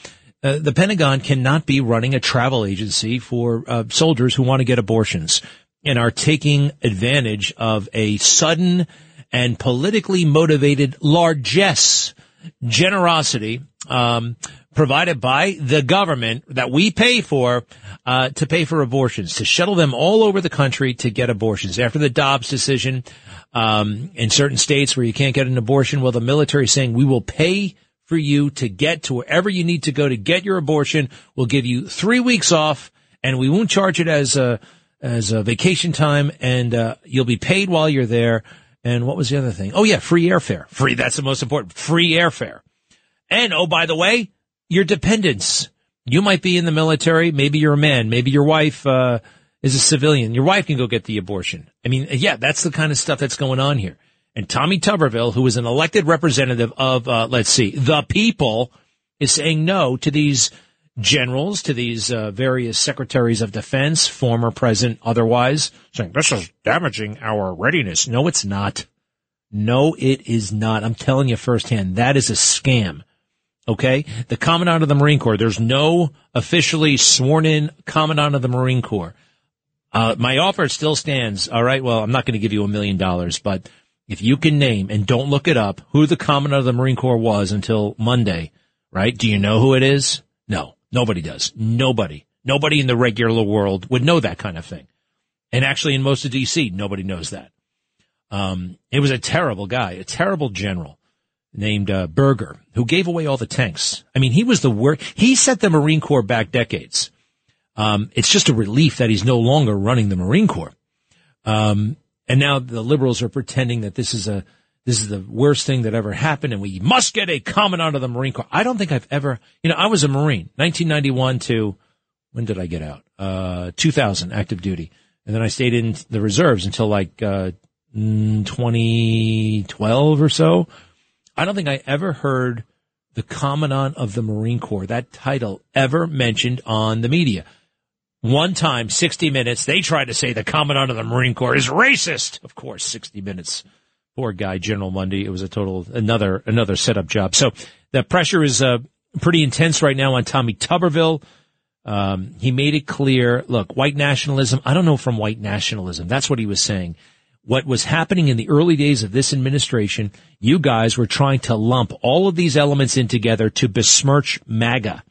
uh, the Pentagon cannot be running a travel agency for uh, soldiers who want to get abortions and are taking advantage of a sudden and politically motivated largesse, generosity, um, provided by the government that we pay for, uh, to pay for abortions, to shuttle them all over the country to get abortions. After the Dobbs decision, um, in certain states where you can't get an abortion, well, the military saying we will pay for you to get to wherever you need to go to get your abortion. We'll give you three weeks off and we won't charge it as a, as a vacation time and, uh, you'll be paid while you're there. And what was the other thing? Oh yeah, free airfare. Free. That's the most important. Free airfare. And oh, by the way, your dependents. You might be in the military. Maybe you're a man. Maybe your wife, uh, is a civilian. Your wife can go get the abortion. I mean, yeah, that's the kind of stuff that's going on here. And Tommy Tuberville, who is an elected representative of, uh, let's see, the people, is saying no to these generals, to these uh, various secretaries of defense, former president, otherwise, saying this is damaging our readiness. No, it's not. No, it is not. I'm telling you firsthand, that is a scam. Okay? The Commandant of the Marine Corps, there's no officially sworn in Commandant of the Marine Corps. Uh, my offer still stands. All right. Well, I'm not going to give you a million dollars, but if you can name and don't look it up who the Commandant of the Marine Corps was until Monday, right? Do you know who it is? No, nobody does. Nobody, nobody in the regular world would know that kind of thing. And actually in most of DC, nobody knows that. Um, it was a terrible guy, a terrible general. Named uh, Berger, who gave away all the tanks. I mean, he was the worst. He set the Marine Corps back decades. Um, it's just a relief that he's no longer running the Marine Corps. Um, and now the liberals are pretending that this is a this is the worst thing that ever happened, and we must get a commandant of the Marine Corps. I don't think I've ever, you know, I was a Marine, 1991 to when did I get out? Uh, 2000, active duty, and then I stayed in the reserves until like uh, mm, 2012 or so. I don't think I ever heard the commandant of the Marine Corps that title ever mentioned on the media. One time, 60 Minutes, they tried to say the Commandant of the Marine Corps is racist. Of course, 60 Minutes. Poor guy, General Mundy. It was a total, another, another setup job. So the pressure is, uh, pretty intense right now on Tommy Tuberville. Um, he made it clear, look, white nationalism, I don't know from white nationalism. That's what he was saying. What was happening in the early days of this administration, you guys were trying to lump all of these elements in together to besmirch MAGA.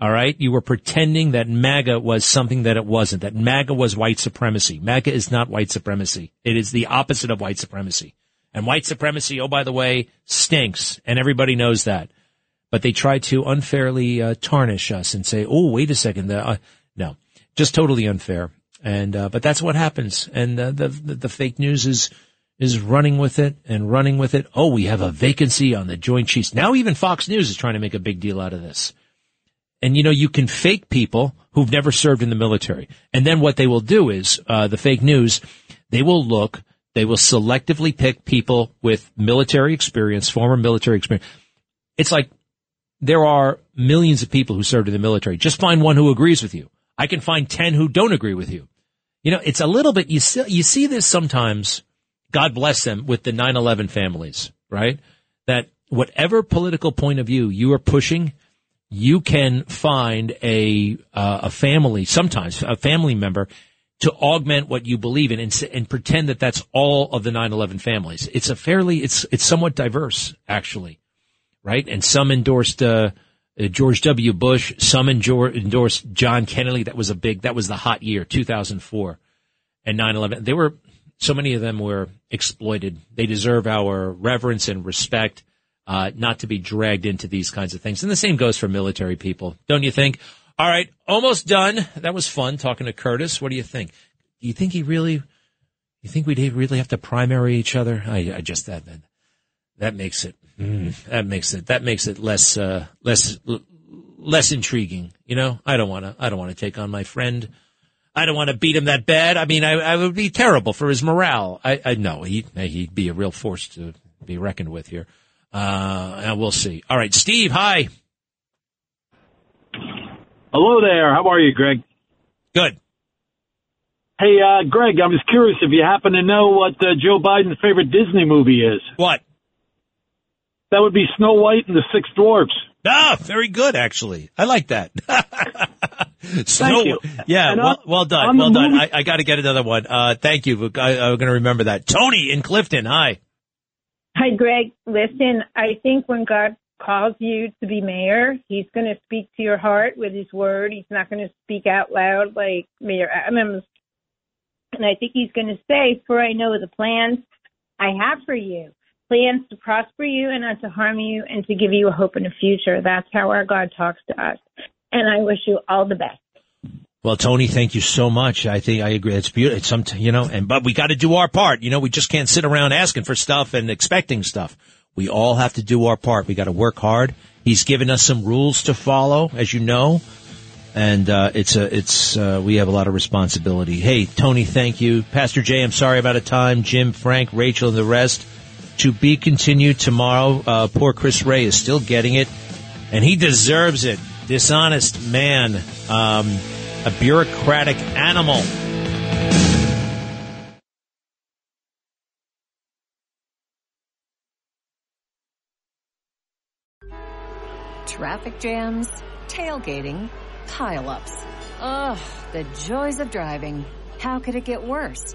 All right. You were pretending that MAGA was something that it wasn't, that MAGA was white supremacy. MAGA is not white supremacy. It is the opposite of white supremacy. And white supremacy, oh, by the way, stinks. And everybody knows that. But they try to unfairly uh, tarnish us and say, oh, wait a second. Uh, no, just totally unfair. And, uh, but that's what happens. And uh, the, the, the fake news is, is running with it and running with it. Oh, we have a vacancy on the Joint Chiefs. Now even Fox News is trying to make a big deal out of this. And you know, you can fake people who've never served in the military. And then what they will do is, uh, the fake news, they will look, they will selectively pick people with military experience, former military experience. It's like there are millions of people who served in the military. Just find one who agrees with you. I can find 10 who don't agree with you. You know, it's a little bit, you see, you see this sometimes, God bless them, with the 9-11 families, right? That whatever political point of view you are pushing, you can find a uh, a family sometimes a family member to augment what you believe in and, and pretend that that's all of the 9/11 families. It's a fairly it's it's somewhat diverse actually, right? And some endorsed uh, uh, George W. Bush, some endorsed John Kennedy. That was a big that was the hot year 2004 and 9/11. They were so many of them were exploited. They deserve our reverence and respect uh, not to be dragged into these kinds of things. And the same goes for military people, don't you think? All right, almost done. That was fun talking to Curtis. What do you think? Do you think he really? You think we'd really have to primary each other? I, I just that that that makes it mm, that makes it that makes it less uh, less less intriguing. You know, I don't want to I don't want to take on my friend. I don't want to beat him that bad. I mean, I, I would be terrible for his morale. I, I know he he'd be a real force to be reckoned with here. Uh, and we'll see. All right, Steve, hi. Hello there. How are you, Greg? Good. Hey, uh, Greg, I'm just curious if you happen to know what uh, Joe Biden's favorite Disney movie is. What? That would be Snow White and the Six Dwarfs. Ah, very good, actually. I like that. Snow, thank you. Yeah, well, well done. Well done. Movie- I, I got to get another one. Uh, thank you. I, I'm going to remember that. Tony in Clifton. Hi. Hi, Greg. Listen, I think when God calls you to be mayor, he's going to speak to your heart with his word. He's not going to speak out loud like Mayor Adams. And I think he's going to say, For I know the plans I have for you plans to prosper you and not to harm you and to give you a hope in the future. That's how our God talks to us. And I wish you all the best. Well, Tony, thank you so much. I think I agree. It's beautiful. It's some, you know, and, but we got to do our part. You know, we just can't sit around asking for stuff and expecting stuff. We all have to do our part. We got to work hard. He's given us some rules to follow, as you know. And, uh, it's a, it's, uh, we have a lot of responsibility. Hey, Tony, thank you. Pastor Jay, I'm sorry about a time. Jim, Frank, Rachel, and the rest. To be continued tomorrow. Uh, poor Chris Wray is still getting it and he deserves it. Dishonest man. Um, a bureaucratic animal. Traffic jams, tailgating, pileups. Ugh, the joys of driving. How could it get worse?